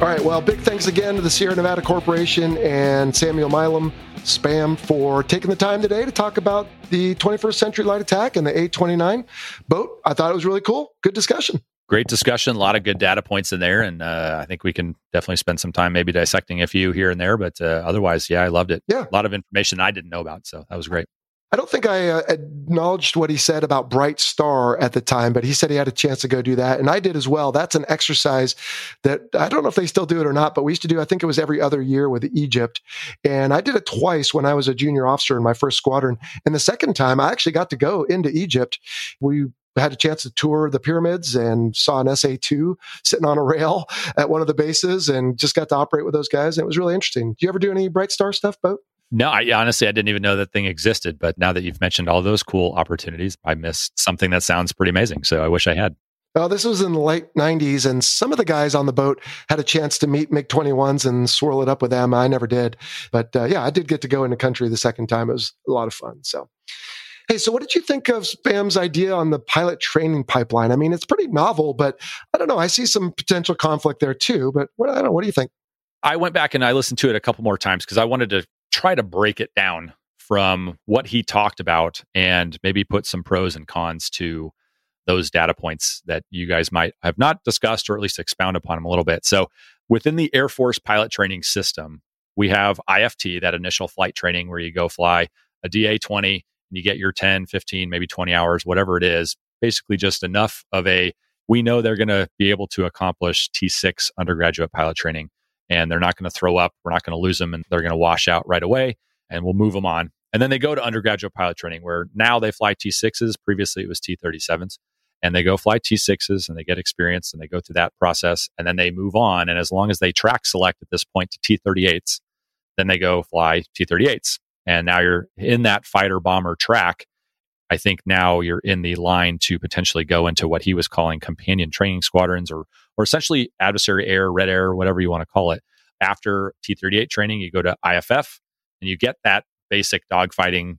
All right. Well, big thanks again to the Sierra Nevada Corporation and Samuel Milam Spam for taking the time today to talk about the 21st Century Light Attack and the A29 boat. I thought it was really cool. Good discussion. Great discussion. A lot of good data points in there. And uh, I think we can definitely spend some time maybe dissecting a few here and there. But uh, otherwise, yeah, I loved it. Yeah. A lot of information I didn't know about. So that was great. I don't think I uh, acknowledged what he said about Bright Star at the time, but he said he had a chance to go do that. And I did as well. That's an exercise that I don't know if they still do it or not, but we used to do, I think it was every other year with Egypt. And I did it twice when I was a junior officer in my first squadron. And the second time, I actually got to go into Egypt. We had a chance to tour the pyramids and saw an SA 2 sitting on a rail at one of the bases and just got to operate with those guys. And it was really interesting. Do you ever do any Bright Star stuff, Boat? No, I honestly I didn't even know that thing existed. But now that you've mentioned all those cool opportunities, I missed something that sounds pretty amazing. So I wish I had. Oh, this was in the late 90s, and some of the guys on the boat had a chance to meet MiG 21s and swirl it up with them. I never did. But uh, yeah, I did get to go into country the second time. It was a lot of fun. So, hey, so what did you think of Spam's idea on the pilot training pipeline? I mean, it's pretty novel, but I don't know. I see some potential conflict there too. But what, I don't know. What do you think? I went back and I listened to it a couple more times because I wanted to try to break it down from what he talked about and maybe put some pros and cons to those data points that you guys might have not discussed or at least expound upon them a little bit. So, within the Air Force pilot training system, we have IFT, that initial flight training where you go fly a DA 20 and you get your 10, 15, maybe 20 hours, whatever it is, basically just enough of a we know they're going to be able to accomplish T6 undergraduate pilot training and they're not going to throw up. We're not going to lose them and they're going to wash out right away and we'll move them on. And then they go to undergraduate pilot training where now they fly T6s. Previously it was T37s. And they go fly T6s and they get experience and they go through that process and then they move on. And as long as they track select at this point to T38s, then they go fly T38s. And now you're in that fighter bomber track. I think now you're in the line to potentially go into what he was calling companion training squadrons or or essentially adversary air, red air, whatever you want to call it. After T38 training, you go to IFF and you get that basic dogfighting,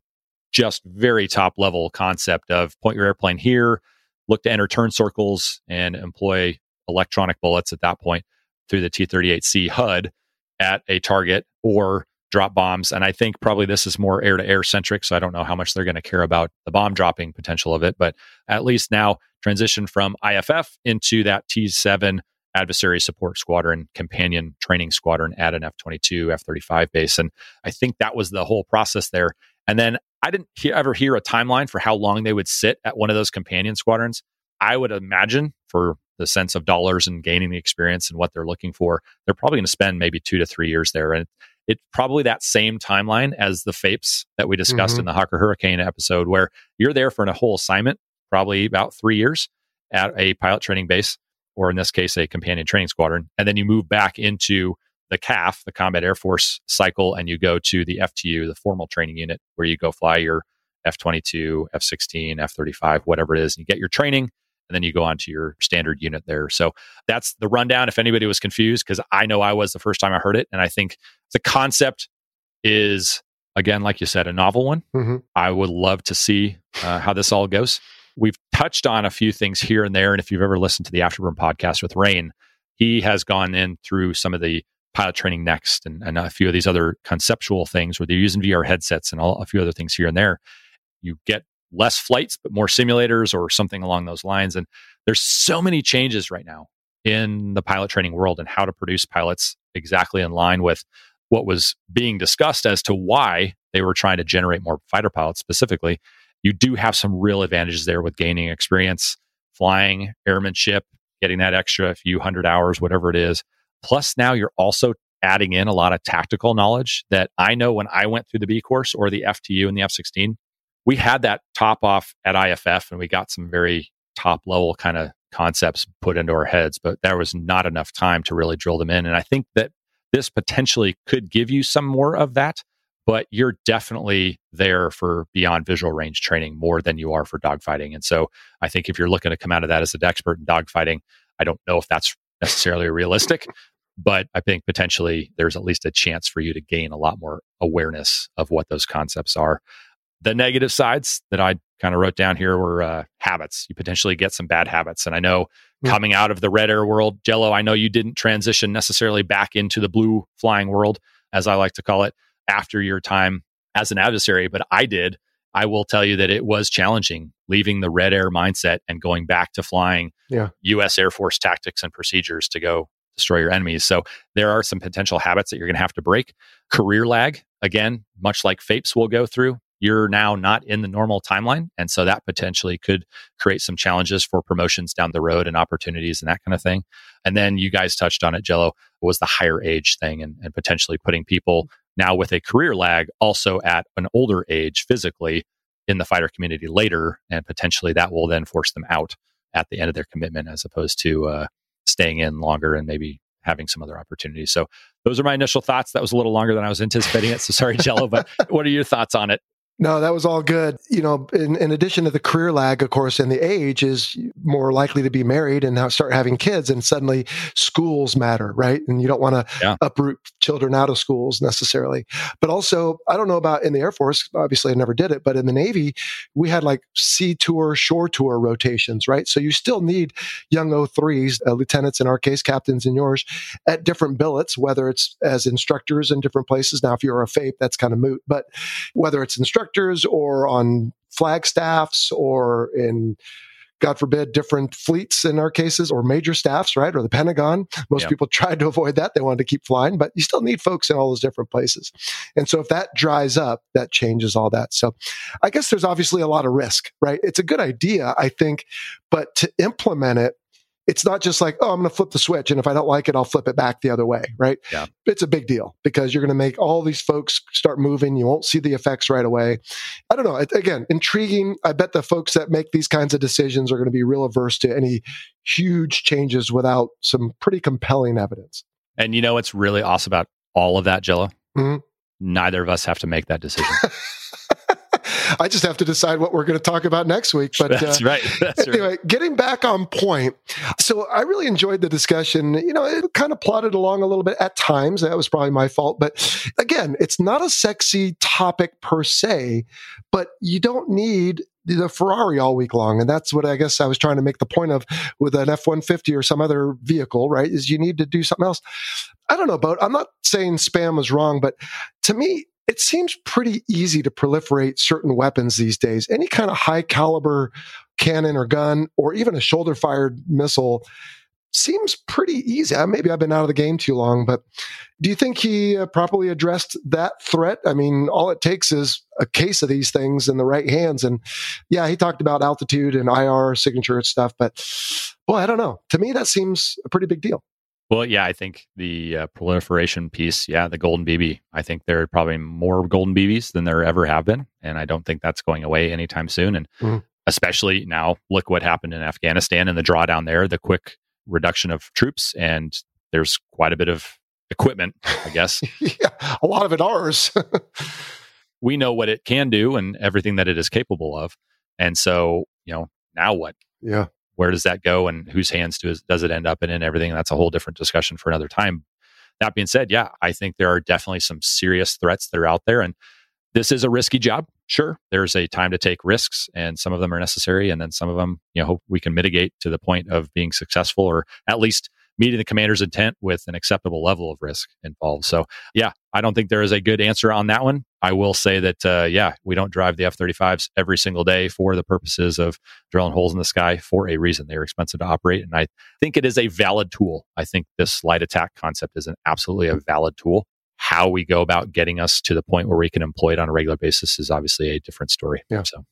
just very top level concept of point your airplane here, look to enter turn circles and employ electronic bullets at that point through the T38C HUD at a target or drop bombs. And I think probably this is more air to air centric. So I don't know how much they're going to care about the bomb dropping potential of it. But at least now transition from IFF into that T7 adversary support squadron, companion training squadron at an F 22, F 35 base. And I think that was the whole process there. And then I didn't he- ever hear a timeline for how long they would sit at one of those companion squadrons. I would imagine for the sense of dollars and gaining the experience and what they're looking for, they're probably going to spend maybe two to three years there. And it's probably that same timeline as the FAIPs that we discussed Mhm. in the Hawker Hurricane episode, where you're there for a whole assignment, probably about three years at a pilot training base, or in this case, a companion training squadron. And then you move back into the CAF, the Combat Air Force cycle, and you go to the FTU, the formal training unit, where you go fly your F 22, F 16, F 35, whatever it is. And you get your training, and then you go on to your standard unit there. So that's the rundown. If anybody was confused, because I know I was the first time I heard it. And I think the concept is, again, like you said, a novel one. Mhm. I would love to see uh, how this all goes. We've touched on a few things here and there. And if you've ever listened to the Afterburn podcast with Rain, he has gone in through some of the pilot training next and, and a few of these other conceptual things where they're using VR headsets and all, a few other things here and there. You get less flights, but more simulators or something along those lines. And there's so many changes right now in the pilot training world and how to produce pilots exactly in line with what was being discussed as to why they were trying to generate more fighter pilots specifically. You do have some real advantages there with gaining experience, flying, airmanship, getting that extra few hundred hours, whatever it is. Plus, now you're also adding in a lot of tactical knowledge that I know when I went through the B course or the FTU and the F 16, we had that top off at IFF and we got some very top level kind of concepts put into our heads, but there was not enough time to really drill them in. And I think that this potentially could give you some more of that, but you're definitely there for beyond visual range training more than you are for dogfighting. And so I think if you're looking to come out of that as an expert in dogfighting, I don't know if that's necessarily realistic, but I think potentially there's at least a chance for you to gain a lot more awareness of what those concepts are. The negative sides that I kind of wrote down here were uh, habits. You potentially get some bad habits. And I know coming out of the red air world, Jello, I know you didn't transition necessarily back into the blue flying world, as I like to call it, after your time as an adversary, but I did. I will tell you that it was challenging leaving the red air mindset and going back to flying Yeah. US Air Force tactics and procedures to go destroy your enemies. So there are some potential habits that you're going to have to break. Career lag, again, much like FAIPs will go through, you're now not in the normal timeline. And so that potentially could create some challenges for promotions down the road and opportunities and that kind of thing. And then you guys touched on it, Jello, was the higher age thing and, and potentially putting people now with a career lag also at an older age physically in the fighter community later. And potentially that will then force them out at the end of their commitment as opposed to uh, staying in longer and maybe having some other opportunities. So those are my initial thoughts. That was a little longer than I was anticipating it. So sorry, Jello, but (laughs) what are your thoughts on it? No, that was all good. You know, in, in addition to the career lag, of course, and the age is more likely to be married and now start having kids, and suddenly schools matter, right? And you don't want to Yeah. uproot children out of schools necessarily. But also, I don't know about in the Air Force. Obviously, I never did it, but in the Navy, we had like sea tour, shore tour rotations, right? So you still need young O3s, uh, lieutenants in our case, captains in yours, at different billets, whether it's as instructors in different places. Now, if you're a FAIP, that's kind of moot, but whether it's instructors or on flag staffs or in God forbid, different fleets in our cases, or major staffs, right? Or the Pentagon. Most Yeah. people tried to avoid that. They wanted to keep flying, but you still need folks in all those different places. And so if that dries up, that changes all that. So I guess there's obviously a lot of risk, right? It's a good idea, I think, but to implement it, it's not just like, oh, I'm going to flip the switch. And if I don't like it, I'll flip it back the other way, right? Yeah. It's a big deal because you're going to make all these folks start moving. You won't see the effects right away. I don't know. It- Again, intriguing. I bet the folks that make these kinds of decisions are going to be real averse to any huge changes without some pretty compelling evidence. And you know what's really awesome about all of that, Jello? Mhm. Neither of us have to make that decision. (laughs) I just have to decide what we're going to talk about next week. But That's uh, right. (laughs) That's right. anyway, getting back on point. So I really enjoyed the discussion. You know, it kind of plodded along a little bit at times. That was probably my fault. But again, it's not a sexy topic per se, but you don't need the Ferrari all week long. And that's what I guess I was trying to make the point of with an F 150 or some other vehicle, right? Is you need to do something else. I don't know about, I'm not saying spam was wrong, but to me, it seems pretty easy to proliferate certain weapons these days. Any kind of high caliber cannon or gun, or even a shoulder fired missile, seems pretty easy. Maybe I've been out of the game too long, but do you think he uh, properly addressed that threat? I mean, all it takes is a case of these things in the right hands. And yeah, he talked about altitude and IR signature and stuff, but boy, I don't know. To me, that seems a pretty big deal. Well, yeah, I think the uh, proliferation piece, yeah, the golden BB. I think there are probably more golden BBs than there ever have been, and I don't think that's going away anytime soon. And mm-hmm. especially now, look what happened in Afghanistan and the drawdown there, the quick reduction of troops, and there's quite a bit of equipment, I guess. (laughs) yeah, a lot of it ours. (laughs) we know what it can do and everything that it is capable of, and so you know now what? Yeah, where does that go and whose hands does, does it end up in and everything that's a whole different discussion for another time. That being said yeah i think there are definitely some serious threats that are out there and this is a risky job sure there's a time to take risks and some of them are necessary and then some of them you know hope we can mitigate to the point of being successful or at least meeting the commander's intent with an acceptable level of risk involved. So, yeah, I don't think there is a good answer on that one. I will say that, uh, yeah, we don't drive the F 35s every single day for the purposes of drilling holes in the sky for a reason. They're expensive to operate. And I think it is a valid tool. I think this light attack concept is an absolutely a valid tool. How we go about getting us to the point where we can employ it on a regular basis is obviously a different story. Yeah. So.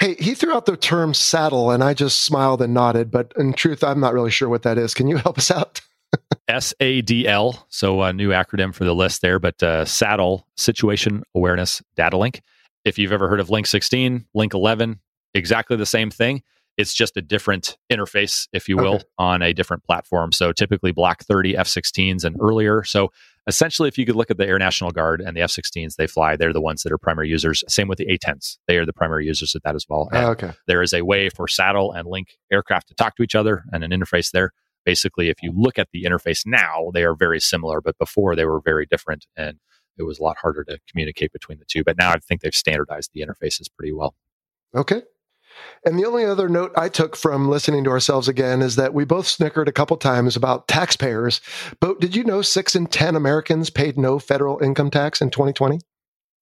Hey, he threw out the term SADL and I just smiled and nodded, but in truth, I'm not really sure what that is. Can you help us out? (laughs) SADL, so a new acronym for the list there, but uh, SADL, Situation Awareness Data Link. If you've ever heard of Link 16, Link 11, exactly the same thing. It's just a different interface, if you will, okay. on a different platform. So typically Block 30 F 16s and earlier. So essentially, if you could look at the Air National Guard and the F 16s they fly, they're the ones that are primary users. Same with the A 10s. They are the primary users of that as well. Oh, okay. There is a way for SADL and link aircraft to talk to each other and an interface there. Basically, if you look at the interface now, they are very similar, but before they were very different. And it was a lot harder to communicate between the two. But now I think they've standardized the interfaces pretty well. Okay. And the only other note I took from listening to ourselves again is that we both snickered a couple times about taxpayers. But did you know six in 10 Americans paid no federal income tax in 2020?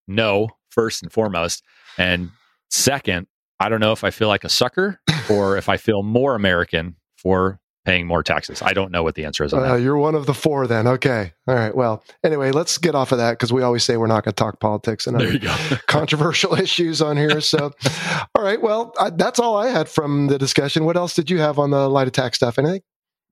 No, first and foremost. And second, I don't know if I feel like a sucker or if I feel more American for paying more taxes? I don't know what the answer is on uh. You're one of the four then. Okay. All right. Well, anyway, let's get off of that because we always say we're not going to talk politics and other (laughs) controversial issues on here. So, all right. Well, I, that's all I had from the discussion. What else did you have on the light attack stuff? Anything?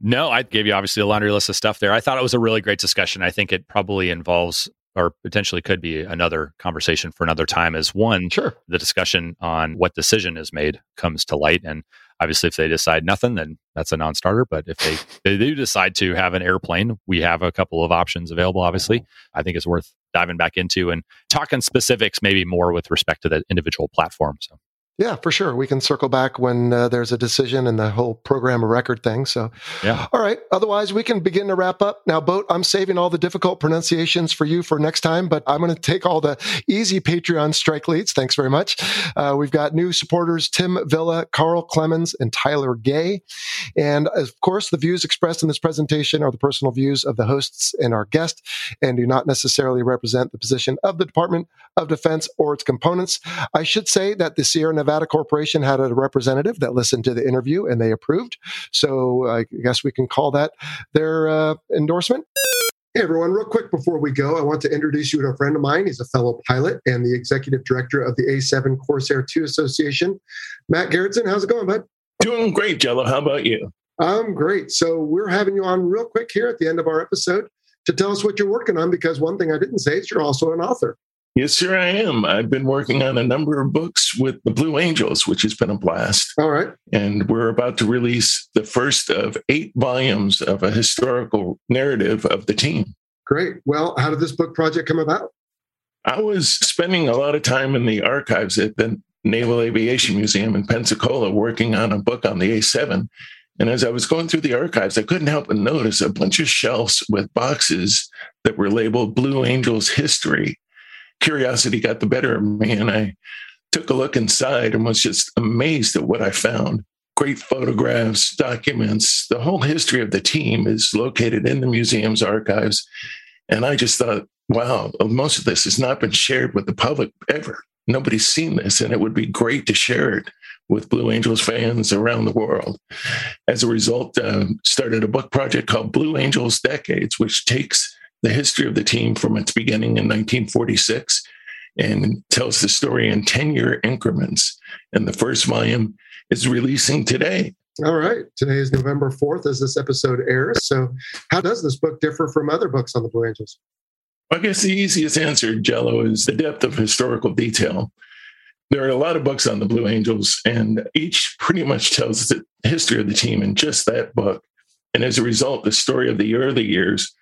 No, I gave you obviously a laundry list of stuff there. I thought it was a really great discussion. I think it probably involves or potentially could be another conversation for another time as one sure the discussion on what decision is made comes to light and obviously if they decide nothing then that's a non-starter but if they, they do decide to have an airplane we have a couple of options available obviously. Mm-hmm. I think it's worth diving back into and talking specifics maybe more with respect to the individual platform so yeah, for sure. We can circle back when uh, there's a decision and the whole program of record thing. So, yeah. All right. Otherwise, we can begin to wrap up. Now, Boat, I'm saving all the difficult pronunciations for you for next time, but I'm going to take all the easy Patreon strike leads. Thanks very much. Uh, we've got new supporters Tim Villa, Carl Clemens, and Tyler Gay. And of course, the views expressed in this presentation are the personal views of the hosts and our guest and do not necessarily represent the position of the Department of Defense or its components. I should say that the Sierra Nevada Corporation had a representative that listened to the interview and they approved. So I guess we can call that their uh, endorsement. Hey everyone, real quick before we go, I want to introduce you to a friend of mine. He's a fellow pilot and the executive director of the A7 Corsair 2 Association. Matt Garretson, how's it going, bud? Doing great, Jello. How about you? I'm great. So we're having you on real quick here at the end of our episode to tell us what you're working on because one thing I didn't say is you're also an author. Yes, sir, I am. I've been working on a number of books with the Blue Angels, which has been a blast. All right. And we're about to release the first of eight volumes of a historical narrative of the team. Great. Well, how did this book project come about? I was spending a lot of time in the archives at the Naval Aviation Museum in Pensacola working on a book on the A7. And as I was going through the archives, I couldn't help but notice a bunch of shelves with boxes that were labeled Blue Angels History curiosity got the better of me, and I took a look inside and was just amazed at what I found. Great photographs, documents, the whole history of the team is located in the museum's archives. And I just thought, wow, most of this has not been shared with the public ever. Nobody's seen this, and it would be great to share it with Blue Angels fans around the world. As a result, uh, started a book project called Blue Angels Decades, which takes the history of the team from its beginning in 1946 and tells the story in 10 year increments. And the first volume is releasing today. All right. Today is November 4th as this episode airs. So, how does this book differ from other books on the Blue Angels? I guess the easiest answer, Jello, is the depth of historical detail. There are a lot of books on the Blue Angels, and each pretty much tells the history of the team in just that book. And as a result, the story of the early years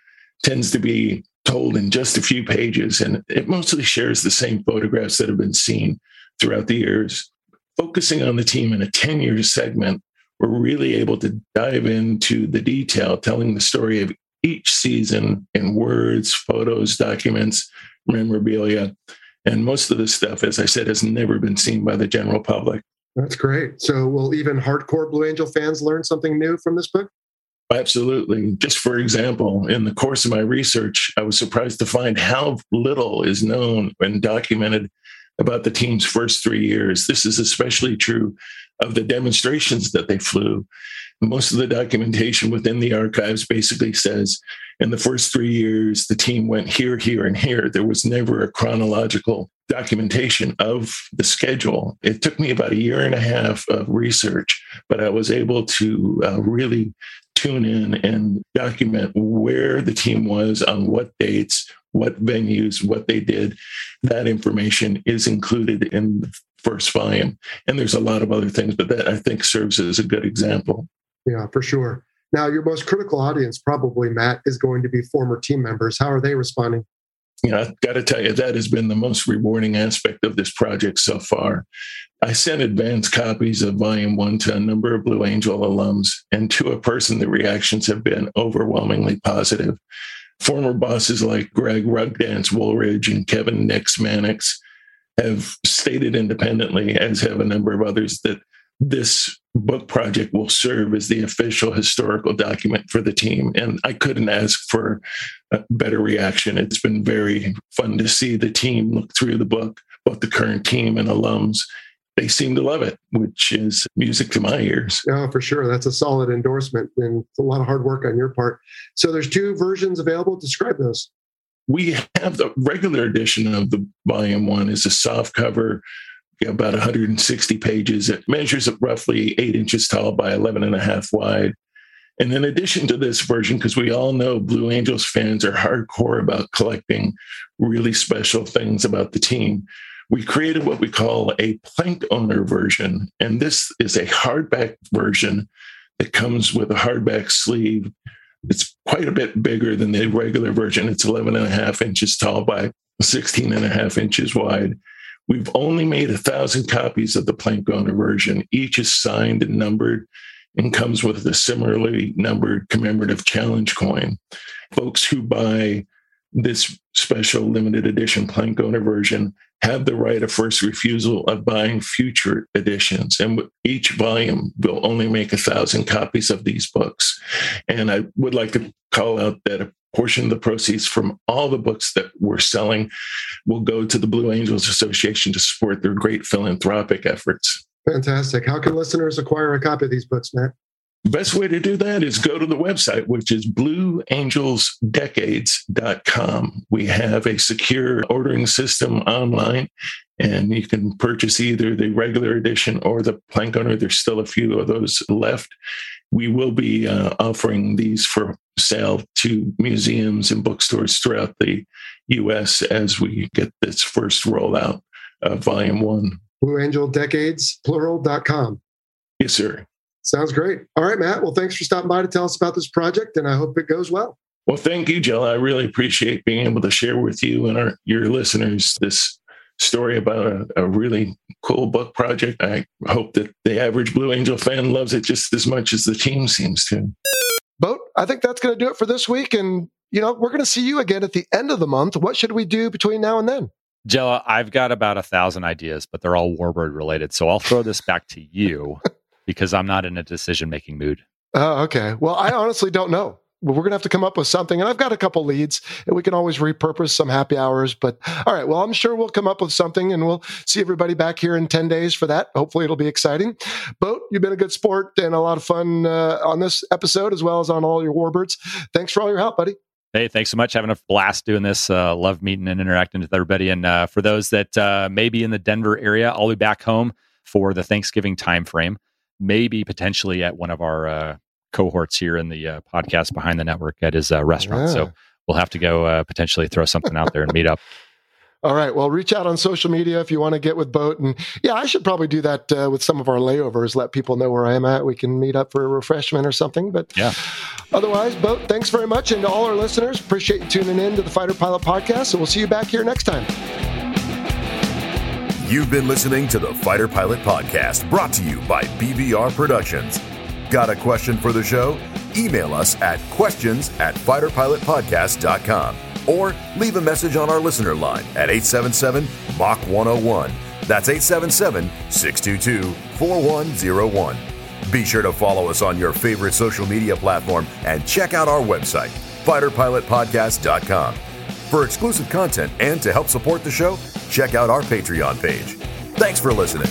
tends to be told in just a few pages, and it mostly shares the same photographs that have been seen throughout the years. Focusing on the team in a 10 year segment, we're really able to dive into the detail, telling the story of each season in words, photos, documents, memorabilia. And most of this stuff, as I said, has never been seen by the general public. That's great. So, will even hardcore Blue Angel fans learn something new from this book? Absolutely. Just for example, in the course of my research, I was surprised to find how little is known and documented about the team's first three years. This is especially true of the demonstrations that they flew. Most of the documentation within the archives basically says in the first three years, the team went here, here, and here. There was never a chronological documentation of the schedule. It took me about a year and a half of research, but I was able to uh, really tune in and document where the team was on what dates, what venues, what they did. That information is included in the first volume. And there's a lot of other things, but that I think serves as a good example. Yeah, for sure. Now, your most critical audience, probably, Matt, is going to be former team members. How are they responding? You know, I've got to tell you, that has been the most rewarding aspect of this project so far. I sent advance copies of Volume 1 to a number of Blue Angel alums, and to a person, the reactions have been overwhelmingly positive. Former bosses like Greg Rugdance Wooldridge and Kevin Nix Mannix have stated independently, as have a number of others, that this book project will serve as the official historical document for the team. And I couldn't ask for a better reaction. It's been very fun to see the team look through the book, both the current team and alums. They seem to love it, which is music to my ears. Yeah, for sure. That's a solid endorsement and a lot of hard work on your part. So there's two versions available. Describe those. We have the regular edition of the volume one is a soft cover about 160 pages. It measures at roughly eight inches tall by 11 and a half wide. And in addition to this version, because we all know Blue Angels fans are hardcore about collecting really special things about the team, we created what we call a plank owner version. And this is a hardback version that comes with a hardback sleeve. It's quite a bit bigger than the regular version. It's 11 and a half inches tall by 16 and a half inches wide. We've only made a thousand copies of the plank owner version. Each is signed and numbered and comes with a similarly numbered commemorative challenge coin. Folks who buy this special limited edition plank owner version have the right of first refusal of buying future editions. And each volume will only make a thousand copies of these books. And I would like to call out that portion of the proceeds from all the books that we're selling will go to the Blue Angels Association to support their great philanthropic efforts. Fantastic. How can listeners acquire a copy of these books, Matt? The best way to do that is go to the website, which is blueangelsdecades.com. We have a secure ordering system online, and you can purchase either the regular edition or the plank owner. There's still a few of those left. We will be uh, offering these for sale to museums and bookstores throughout the U.S. as we get this first rollout of Volume 1. Blue Angel Decades, plural.com. Yes, sir. Sounds great. All right, Matt. Well, thanks for stopping by to tell us about this project, and I hope it goes well. Well, thank you, Jill. I really appreciate being able to share with you and our your listeners this story about a, a, really cool book project. I hope that the average Blue Angel fan loves it just as much as the team seems to. Boat, I think that's going to do it for this week. And, you know, we're going to see you again at the end of the month. What should we do between now and then? Jello, I've got about a thousand ideas, but they're all Warbird related. So I'll throw this back to you (laughs) because I'm not in a decision making mood. Oh, okay. Well, I honestly don't know. We're going to have to come up with something. And I've got a couple leads, and we can always repurpose some happy hours. But all right, well, I'm sure we'll come up with something, and we'll see everybody back here in 10 days for that. Hopefully, it'll be exciting. Boat, you've been a good sport and a lot of fun uh, on this episode as well as on all your warbirds. Thanks for all your help, buddy. Hey, thanks so much. Having a blast doing this. Uh, love meeting and interacting with everybody. And uh, for those that uh, may be in the Denver area, I'll be back home for the Thanksgiving time frame. Maybe potentially at one of our uh, cohorts here in the uh, podcast behind the network at his uh, restaurant. Yeah. So we'll have to go potentially throw something out there and meet up. (laughs) All right. Well, reach out on social media if you want to get with Boat. And yeah, I should probably do that uh, with some of our layovers, let people know where I am at. We can meet up for a refreshment or something. But yeah. Otherwise, Boat, thanks very much. And to all our listeners, appreciate you tuning in to the Fighter Pilot Podcast. And we'll see you back here next time. You've been listening to the Fighter Pilot Podcast, brought to you by BVR Productions. Got a question for the show? Email us at questions at fighterpilotpodcast.com or leave a message on our listener line at 877 Mach 101. That's 877 622 4101. Be sure to follow us on your favorite social media platform and check out our website, fighterpilotpodcast.com. For exclusive content and to help support the show, check out our Patreon page. Thanks for listening.